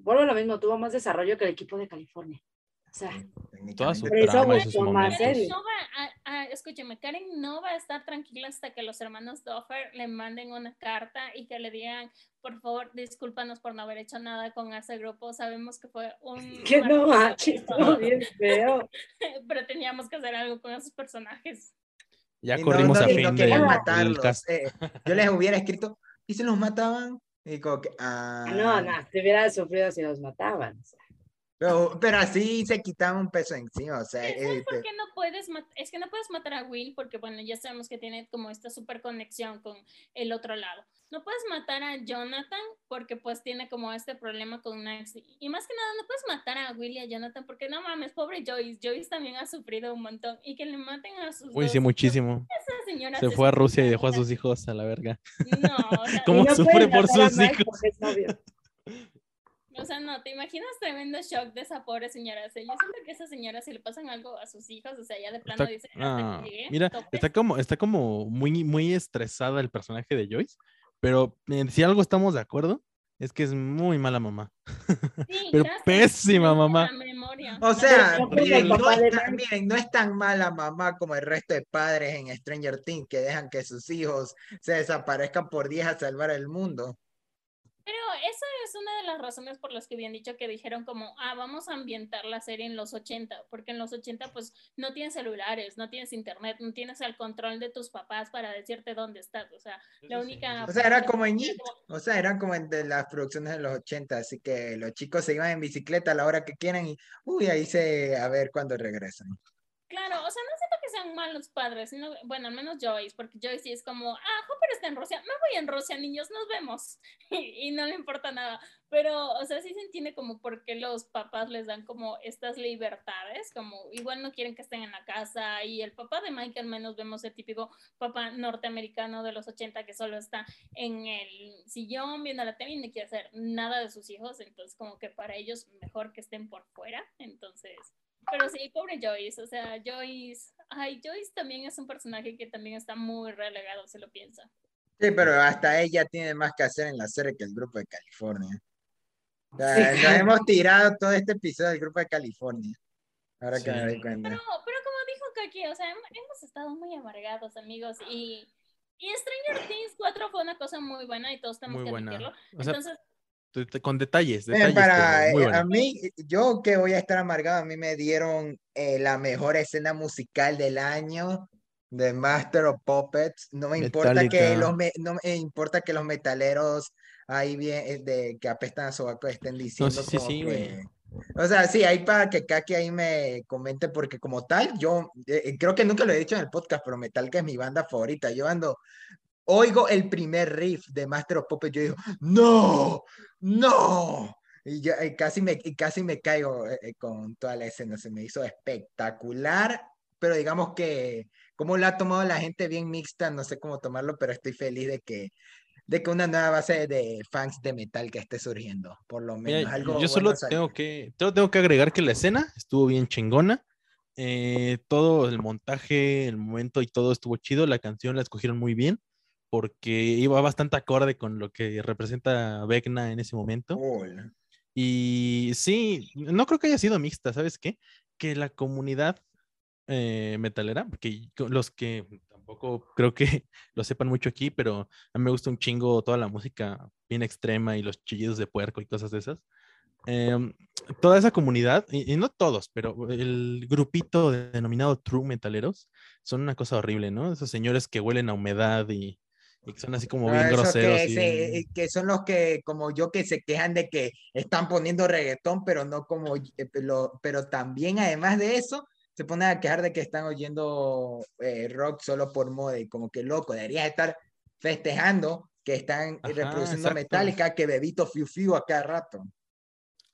vuelvo a lo mismo, tuvo más desarrollo que el equipo de California. Sea, toda su trama y sus momentos. No va escúcheme, Karen no va a estar tranquila hasta que los hermanos Doffer le manden una carta y que le digan, por favor, discúlpanos por no haber hecho nada con ese grupo. Sabemos que fue un... Que no bien feo. Pero teníamos que hacer algo con esos personajes. Ya corrimos a fin de matarlos. Eh, yo les hubiera escrito, ¿y si los mataban? Y como que, ah... No, no, te hubiera sufrido si los mataban. O sea. Pero, pero así se quitaba un peso encima, o sea. ¿Sabes por este qué no puedes Es que no puedes matar a Will porque, bueno, ya sabemos que tiene como esta super conexión con el otro lado. No puedes matar a Jonathan porque pues tiene como este problema con Nancy. Y más que nada, no puedes matar a Will y a Jonathan porque no mames, pobre Joyce. Joyce también ha sufrido un montón. Y que le maten a sus Uy, sí, muchísimo. se fue a Rusia y dejó a sus hijos a la verga. No, o sea, ¿Cómo sufre por sus hijos? O sea, no, ¿te imaginas tremendo shock de esa pobre señora? O sea, yo siento que esa señora, si le pasan algo a sus hijos, o sea, ya de plano dice, mira, está como, está como muy, muy estresada el personaje de Joyce, pero eh, si algo estamos de acuerdo, es que es muy mala mamá. Sí, pero pésima mamá. O sea, miren no, es tan, miren, no es tan mala mamá como el resto de padres en Stranger Things que dejan que sus hijos se desaparezcan por días a salvar el mundo. Pero esa es una de las razones por las que habían dicho que dijeron como, ah, vamos a ambientar la serie en los 80, porque en los 80 pues no tienes celulares, no tienes internet, no tienes el control de tus papás para decirte dónde estás, o sea, la única... O sea, era como en IT, o sea, eran como en de las producciones de los 80, así que los chicos se iban en bicicleta a la hora que quieran y, uy, ahí se, a ver cuándo regresan. Claro, o sea, no siento que sea tan malos padres, sino, bueno, al menos Joyce, porque Joyce sí es como, ah, Hopper está en Rusia, me voy en Rusia, niños, nos vemos. Y, y, no le importa nada. Pero, o sea, sí se entiende como por qué los papás les dan como estas libertades, como igual no quieren que estén en la casa. Y el papá de Mike, al menos vemos el típico papá norteamericano de los 80 que solo está en el sillón viendo la tele y no quiere hacer nada de sus hijos. Entonces, como que para ellos mejor que estén por fuera. Entonces, pero sí, pobre Joyce, o sea, Joyce, ay, Joyce también es un personaje que también está muy relegado, se lo piensa. Sí, pero hasta ella tiene más que hacer en la serie que el grupo de California. nos hemos tirado todo este episodio del grupo de California. Ahora que me doy cuenta. Pero, pero como dijo Kaki, o sea, hemos estado muy amargados, amigos, y, y Stranger Things 4 fue una cosa muy buena y todos tenemos que admitirlo. Entonces, con detalles. detalles para, eh, a mí, yo que voy a estar amargado, a mí me dieron eh, la mejor escena musical del año de Master of Puppets. No me importa que los no me importa que los metaleros ahí bien eh, de que apestan a sobaco estén diciendo o sea, sí, ahí para que Kaki ahí me comente, porque como tal, yo creo que nunca lo he dicho en el podcast, pero Metallica es mi banda favorita. Yo ando oigo el primer riff de Master of Puppets, yo digo, no, no. Y, yo, casi, me, casi me caigo eh, eh, con toda la escena, se me hizo espectacular, pero digamos que como lo ha tomado la gente bien mixta, no sé cómo tomarlo, pero estoy feliz de que de que una nueva base de fans de metal que esté surgiendo, por lo menos. algo yo solo tengo que, tengo que agregar que la escena estuvo bien chingona. Eh, todo el montaje, el momento y todo estuvo chido. La canción la escogieron muy bien porque iba bastante acorde con lo que representa Vecna en ese momento. Y sí, no creo que haya sido mixta, ¿sabes qué? Que la comunidad eh, metalera, porque los que tampoco creo que lo sepan mucho aquí, pero a mí me gusta un chingo toda la música bien extrema y los chillidos de puerco y cosas de esas. Em, toda esa comunidad, y, y, no todos, pero el grupito denominado True Metaleros, son una cosa horrible, ¿no? Esos señores que huelen a humedad y, y que son así como bien groseros. Que, que, son los que, como yo, que se quejan de que están poniendo reggaetón, pero no como, eh, pero también además de eso, se ponen a quejar de que están oyendo eh, rock solo por moda y como que loco, deberías estar festejando que están reproduciendo Metallica, que bebito fiu fiu a cada rato.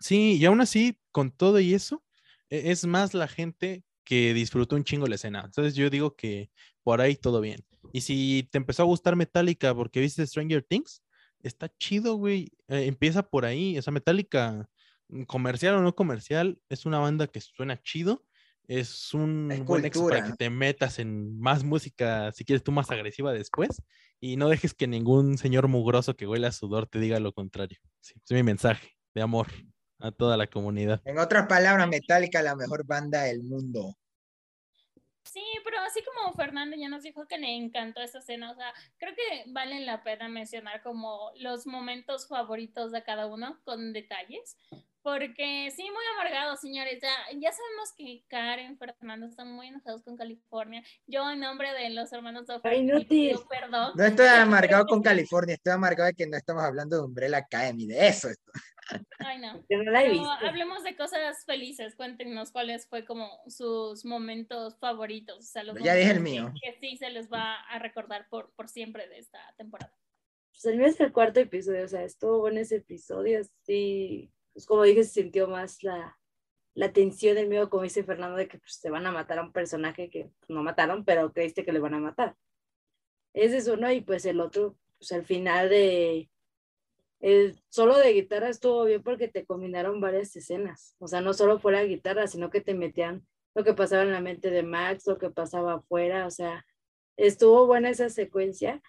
Sí, y aún así, con todo y eso, e, es más la gente que disfrutó un chingo la escena. Entonces yo digo que por ahí todo bien. Y si te empezó a gustar Metallica porque viste Stranger Things, está chido, güey. Eh, empieza por ahí. Esa Metallica, mm, comercial o no comercial, es una banda que suena chido. Es un buen extra para que te metas en más música, si quieres tú más agresiva después. Y no dejes que ningún señor mugroso que huele a sudor te diga lo contrario. Sí, es mi mensaje de amor a toda la comunidad. En otras palabras, Metallica, la mejor banda del mundo. Sí, pero así como Fernando ya nos dijo que le encantó esta escena, o sea, creo que vale la pena mencionar como los momentos favoritos de cada uno con detalles, porque sí, muy amargados, señores. Ya, ya sabemos que Karen, Fernando están muy enojados con California. Yo, en nombre de los hermanos de perdón. No estoy amargado con California, estoy amargado de que no estamos hablando de Umbrella Academy, de eso. Ay, no. no la he visto. hablemos de cosas felices. Cuéntenos cuáles fue como sus momentos favoritos. ya dije el mío. Que sí se les va a recordar por, por siempre de esta temporada. Pues el mío es el cuarto episodio, o sea, estuvo bueno ese episodio, sí pues como dije, se sintió más la, la tensión del miedo, como dice Fernando, de que pues, se van a matar a un personaje que pues, no mataron, pero creíste que le van a matar. Ese es uno, y pues el otro, pues al final de el solo de guitarra estuvo bien porque te combinaron varias escenas. O sea, no solo fue la guitarra, sino que te metían lo que pasaba en la mente de Max, lo que pasaba afuera. O sea, estuvo buena esa secuencia.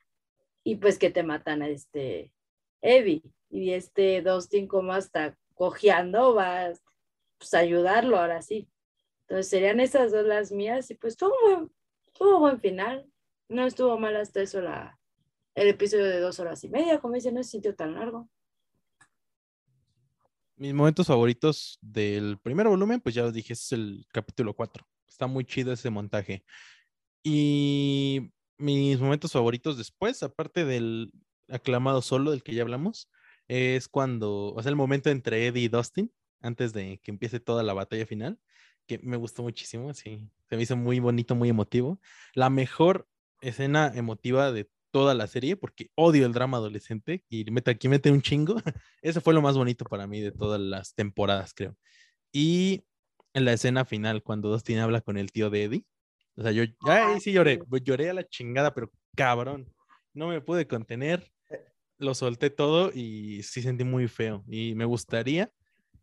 Y pues que te matan a este Eddie. Y este Dustin como hasta cojeando, vas pues, a ayudarlo ahora sí. Entonces serían esas dos las mías y pues tuvo buen, tuvo buen final. No estuvo mal hasta eso la, el episodio de dos horas y media, como dicen, no se sintió tan largo. Mis momentos favoritos del primer volumen, pues ya os dije, es el capítulo 4. Está muy chido ese montaje. Y mis momentos favoritos después, aparte del aclamado solo del que ya hablamos, es cuando, o sea, el momento entre Eddie y Dustin, antes de que empiece toda la batalla final, que me gustó muchísimo, sí. Se me hizo muy bonito, muy emotivo. La mejor escena emotiva de toda la serie, porque odio el drama adolescente y mete, aquí mete un chingo. Eso fue lo más bonito para mí de todas las temporadas, creo. Y en la escena final, cuando Dustin habla con el tío de Eddie, o sea, yo ya sí lloré, pues, lloré a la chingada, pero cabrón, no me pude contener, lo solté todo y sí sentí muy feo. Y me gustaría,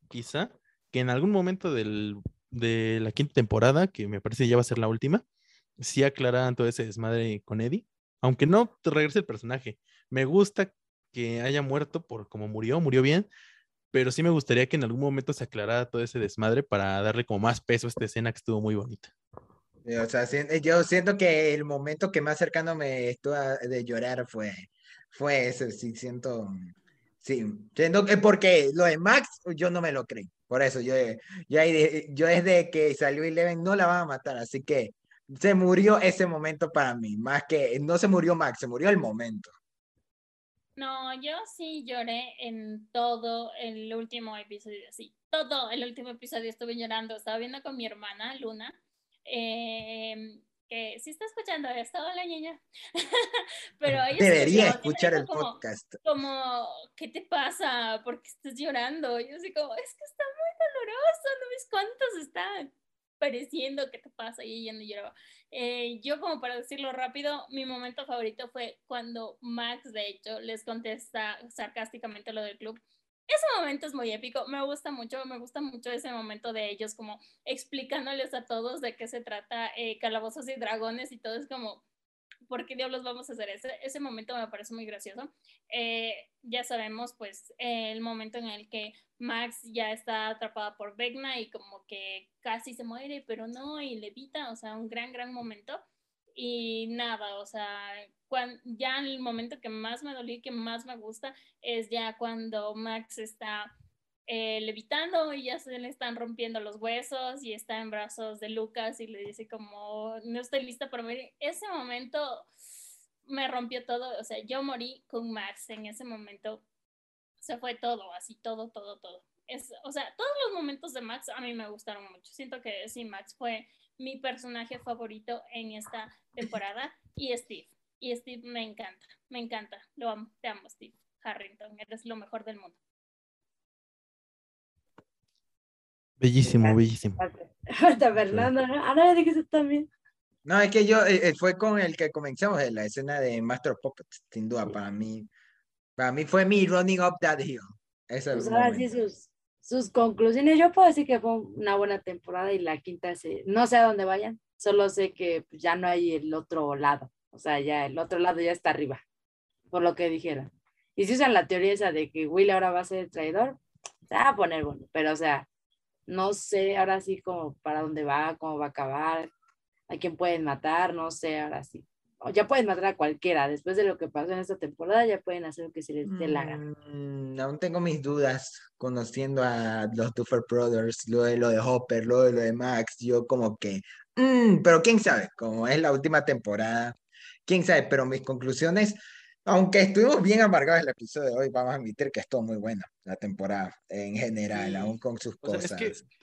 quizá, que en algún momento del, de la quinta temporada, que me parece ya va a ser la última, sí aclararan todo ese desmadre con Eddie, aunque no te regrese el personaje. Me gusta que haya muerto por como murió, murió bien, pero sí me gustaría que en algún momento se aclarara todo ese desmadre para darle como más peso a esta escena que estuvo muy bonita. O sea, yo siento que el momento que más cercano me estuvo de llorar fue, fue ese, sí, siento, sí, siento que porque lo de Max yo no me lo creí, por eso yo, yo, yo desde que salió Eleven no la van a matar, así que se murió ese momento para mí, más que no se murió Max, se murió el momento. No, yo sí lloré en todo el último episodio, sí, todo el último episodio estuve llorando, estaba viendo con mi hermana Luna, eh, que sí está escuchando esto, la niña, pero ella debería escuchar el podcast. Como, ¿qué te pasa? ¿Por qué estás llorando? yo así como, es que está muy doloroso, no ves cuántos están pareciendo que te pasa y ella no lloraba. Eh, yo como para decirlo rápido, mi momento favorito fue cuando Max, de hecho, les contesta sarcásticamente lo del club. Ese momento es muy épico, me gusta mucho, me gusta mucho ese momento de ellos como explicándoles a todos de qué se trata eh, Calabozos y Dragones y todo es como, ¿por qué diablos vamos a hacer ese? Ese momento me parece muy gracioso. Eh, ya sabemos, pues, el momento en el que Max ya está atrapada por Vecna y como que casi se muere, pero no, y levita, o sea, un gran, gran momento. Y nada, o sea, ya el momento que más me dolió y que más me gusta es ya cuando Max está eh, levitando y ya se le están rompiendo los huesos y está en brazos de Lucas y le dice como, no estoy lista para morir. Ese momento me rompió todo, o sea, yo morí con Max en ese momento. Se fue todo, así, todo, todo, todo. Es, o sea, todos los momentos de Max a mí me gustaron mucho. Siento que sí, Max fue mi personaje favorito en esta temporada y Steve. Y Steve me encanta, me encanta. Lo amo, te amo, Steve Harrington. Eres lo mejor del mundo. Bellísimo, bellísimo. Hasta Fernando. Ahora que también. No, es que yo, eh, eh, fue con el que comenzamos en la escena de Master Puppets, sin duda, para mí. Para mí fue mi running up that hill. Pues ahora sí, sus, sus conclusiones. Yo puedo decir que fue una buena temporada y la quinta, se, no sé a dónde vayan, solo sé que ya no hay el otro lado. O sea, ya el otro lado ya está arriba, por lo que dijeron. Y si usan la teoría esa de que Will ahora va a ser el traidor, se va a poner bueno, pero o sea, no sé ahora sí como para dónde va, cómo va a acabar, a quién pueden matar, no sé ahora sí. Ya pueden matar a cualquiera, después de lo que pasó en esta temporada ya pueden hacer lo que se les dé la gana. Mm, aún tengo mis dudas conociendo a los Duffer Brothers, lo de lo de Hopper, lo de lo de Max, yo como que, mm, pero quién sabe, como es la última temporada, quién sabe, pero mis conclusiones aunque estuvimos bien amargados el episodio de hoy, vamos a admitir que estuvo muy buena la temporada en general, aún con sus cosas.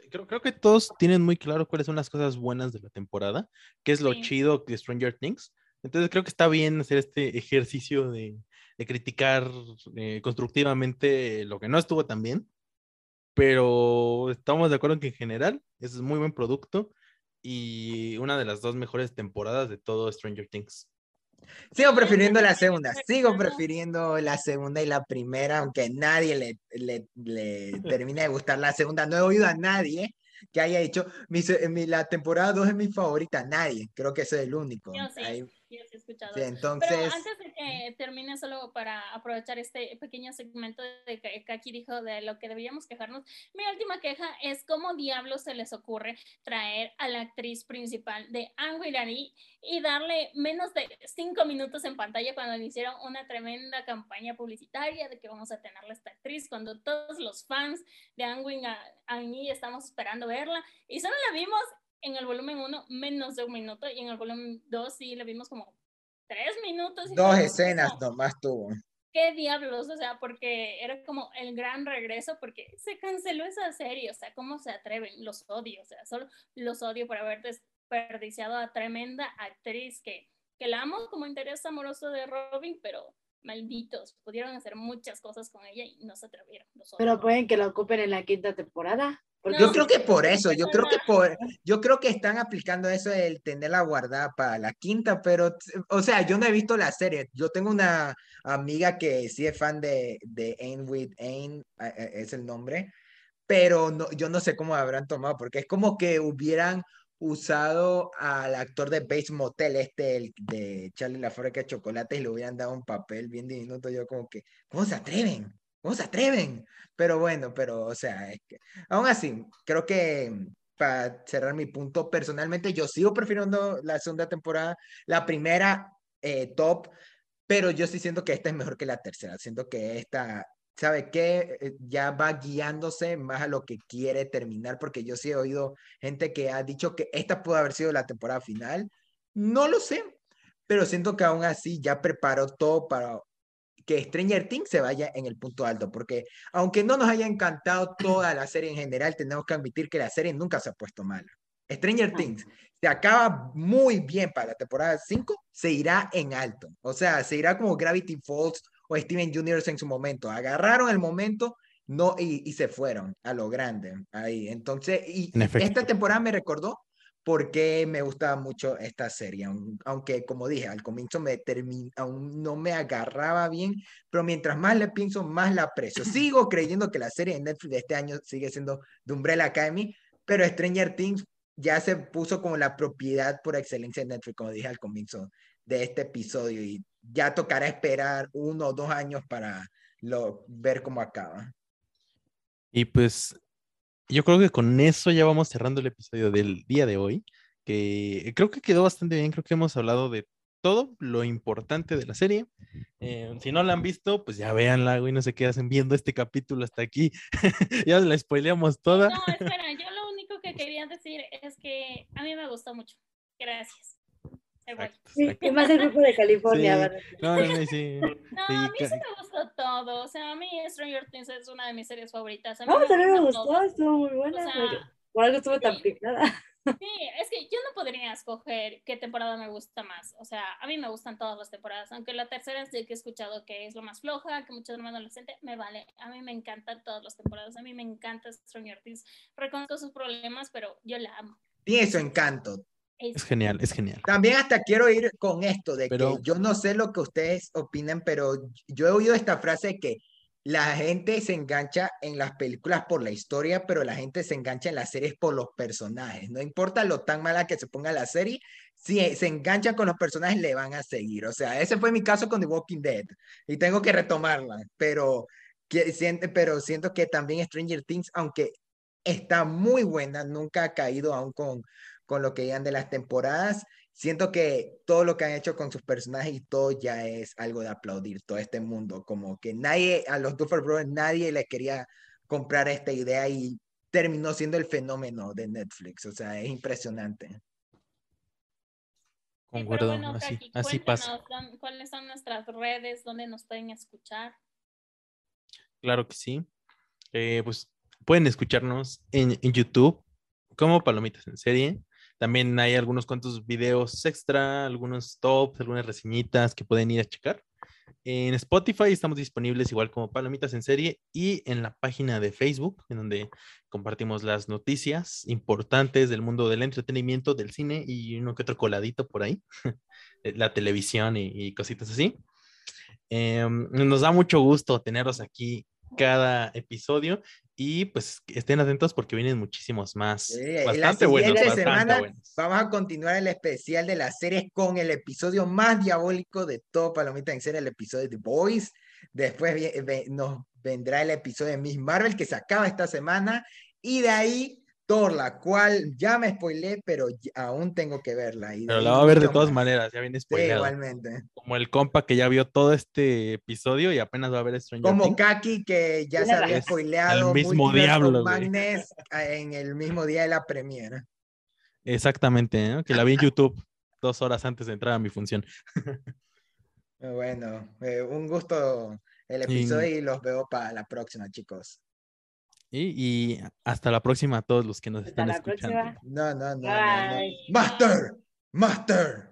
creo, creo, que todos tienen muy claro cuáles son las cosas buenas de la temporada, qué es lo chido de Stranger Things. Entonces creo que está bien hacer este ejercicio de, de criticar eh, constructivamente lo que no estuvo tan bien, pero estamos de acuerdo en que en general es muy buen producto y una de las dos mejores temporadas de todo Stranger Things. Sigo prefiriendo la segunda, sigo prefiriendo la segunda y la primera, aunque nadie le, le, le termine de gustar la segunda. No he oído a nadie que haya dicho, mi, mi la temporada 2 es mi favorita, nadie, creo que ese es el único. Entonces... Pero antes de que termine, solo para aprovechar este pequeño segmento de que aquí dijo de lo que deberíamos quejarnos, mi última queja es cómo diablos se les ocurre traer a la actriz principal de Anguilari y darle menos de cinco minutos en pantalla cuando le hicieron una tremenda campaña publicitaria de que vamos a tenerla esta actriz, cuando todos los fans de Angwin Annie estamos esperando verla y solo la vimos en el volumen 1 menos de un minuto y en el volumen 2 sí la vimos como tres minutos. Dos escenas nomás tuvo. ¿qué diablos? O sea, porque era como el gran regreso, porque se canceló esa serie, o sea, ¿cómo se atreven? Los odio, o sea, solo los odio por haber desperdiciado a tremenda actriz que, que la amo como interés amoroso de Robin, pero malditos, pudieron hacer muchas cosas con ella y no se atrevieron. Pero pueden que la ocupen en la quinta temporada. Yo creo que por eso, yo creo que por, yo creo que están aplicando eso el tenerla guardada para la quinta, pero, o sea, yo no he visto la serie. Yo tengo una amiga que sí es fan de, de Ain with Ain, es el nombre, pero no, yo no sé cómo habrán tomado, porque es como que hubieran usado al actor de Bates Motel, este, el de Charlie la fábrica de chocolate, y le hubieran dado un papel bien diminuto, yo como que, ¿cómo se atreven? ¿Cómo se atreven? Pero bueno, pero, o sea, es que, aún así, creo que para cerrar mi punto, personalmente yo sigo prefiriendo la segunda temporada, la primera eh, top, pero yo sí siento que esta es mejor que la tercera, siento que esta ¿sabe qué? Eh, ya va guiándose más a lo que quiere terminar, porque yo sí he oído gente que ha dicho que esta pudo haber sido la temporada final. No lo sé, pero siento que aún así ya preparó todo para que Stranger Things se vaya en el punto alto, porque aunque no nos haya encantado toda la serie en general, tenemos que admitir que la serie nunca se ha puesto mala. Stranger Things se acaba muy bien para la temporada 5, se irá en alto. O sea, se irá como Gravity Falls o Steven Universe en su momento. Agarraron el momento no, y, se fueron a lo grande ahí. Entonces, y esta temporada me recordó porque me gustaba mucho esta serie, aunque como dije, al comienzo me aún no me agarraba bien, pero mientras más le pienso, más la aprecio. Sigo creyendo que la serie de Netflix de este año sigue siendo The Umbrella Academy, pero Stranger Things ya se puso como la propiedad por excelencia de Netflix, como dije al comienzo de este episodio, y ya tocará esperar uno o dos años para lo, ver cómo acaba. Y pues yo creo que con eso ya vamos cerrando el episodio del día de hoy, que creo que quedó bastante bien, creo que hemos hablado de todo lo importante de la serie. Eh, si no la han visto, pues ya véanla, güey, no sé qué hacen viendo este capítulo hasta aquí. ya la spoileamos toda. No, espera, yo lo único que quería decir es que a mí me gustó mucho. Gracias. Y más el grupo de California, ¿verdad? No, no, sí. No, a mí sí me gustó todo. O sea, a mí Stranger Things es una de mis series favoritas. A mí no, también me gustó, estuvo muy buena. O sea, por algo estuvo tan picada. Sí, es que yo no podría escoger qué temporada me gusta más. O sea, a mí me gustan todas las temporadas, aunque la tercera sí que he escuchado que es lo más floja, que muchos más adolescentes, me vale. A mí me encantan todas las temporadas, a mí me encanta Stranger Things. Reconozco sus problemas, pero yo la amo. Tiene su encanto. Es genial, es genial. También hasta quiero ir con esto de que yo no sé lo que ustedes opinan, pero yo he oído esta frase que la gente se engancha en las películas por la historia, pero la gente se engancha en las series por los personajes. No importa lo tan mala que se ponga la serie, si se engancha con los personajes le van a seguir. O sea, ese fue mi caso con The Walking Dead y tengo que retomarla, pero, que, pero siento que también Stranger Things, aunque está muy buena, nunca ha caído aún con con lo que digan de las temporadas. Siento que todo lo que han hecho con sus personajes y todo ya es algo de aplaudir, todo este mundo, como que nadie, a los Duffer Brothers, nadie les quería comprar esta idea y terminó siendo el fenómeno de Netflix, o sea, es impresionante. Concuerdo, así, así pasa. ¿Cuáles son nuestras redes donde nos pueden escuchar? Claro que sí. Eh, pues pueden escucharnos en, en YouTube como Palomitas en Serie. También hay algunos cuantos videos extra, algunos tops, algunas reseñitas que pueden ir a checar. En Spotify estamos disponibles igual como Palomitas en serie y en la página de Facebook, en donde compartimos las noticias importantes del mundo del entretenimiento, del cine y uno que otro coladito por ahí, la televisión y, cositas así. Em, nos da mucho gusto tenerlos aquí cada episodio y pues estén atentos porque vienen muchísimos más. bastante buenos, Vamos a continuar el especial de las series con el episodio más diabólico de todo Palomita en serie, el episodio de The Boys. Después nos vendrá el episodio de Miss Marvel que se acaba esta semana. Y de ahí Thor, la cual ya me spoilé, pero aún tengo que verla. pero la va a ver de todas maneras, ya viene spoileado. igualmente. Como el compa que ya vio todo este episodio y apenas va a ver Stranger Como Kaki, que ya se había spoileado. El mismo diablo, en el mismo día de la premiera. Exactamente, que la vi en YouTube dos horas antes de entrar a mi función. Bueno, eh, un gusto el episodio y los veo para la próxima, chicos. Y, y hasta la próxima a todos los que nos Hasta están la escuchando. próxima. No, no, no, no, no. Bye. Master, Master.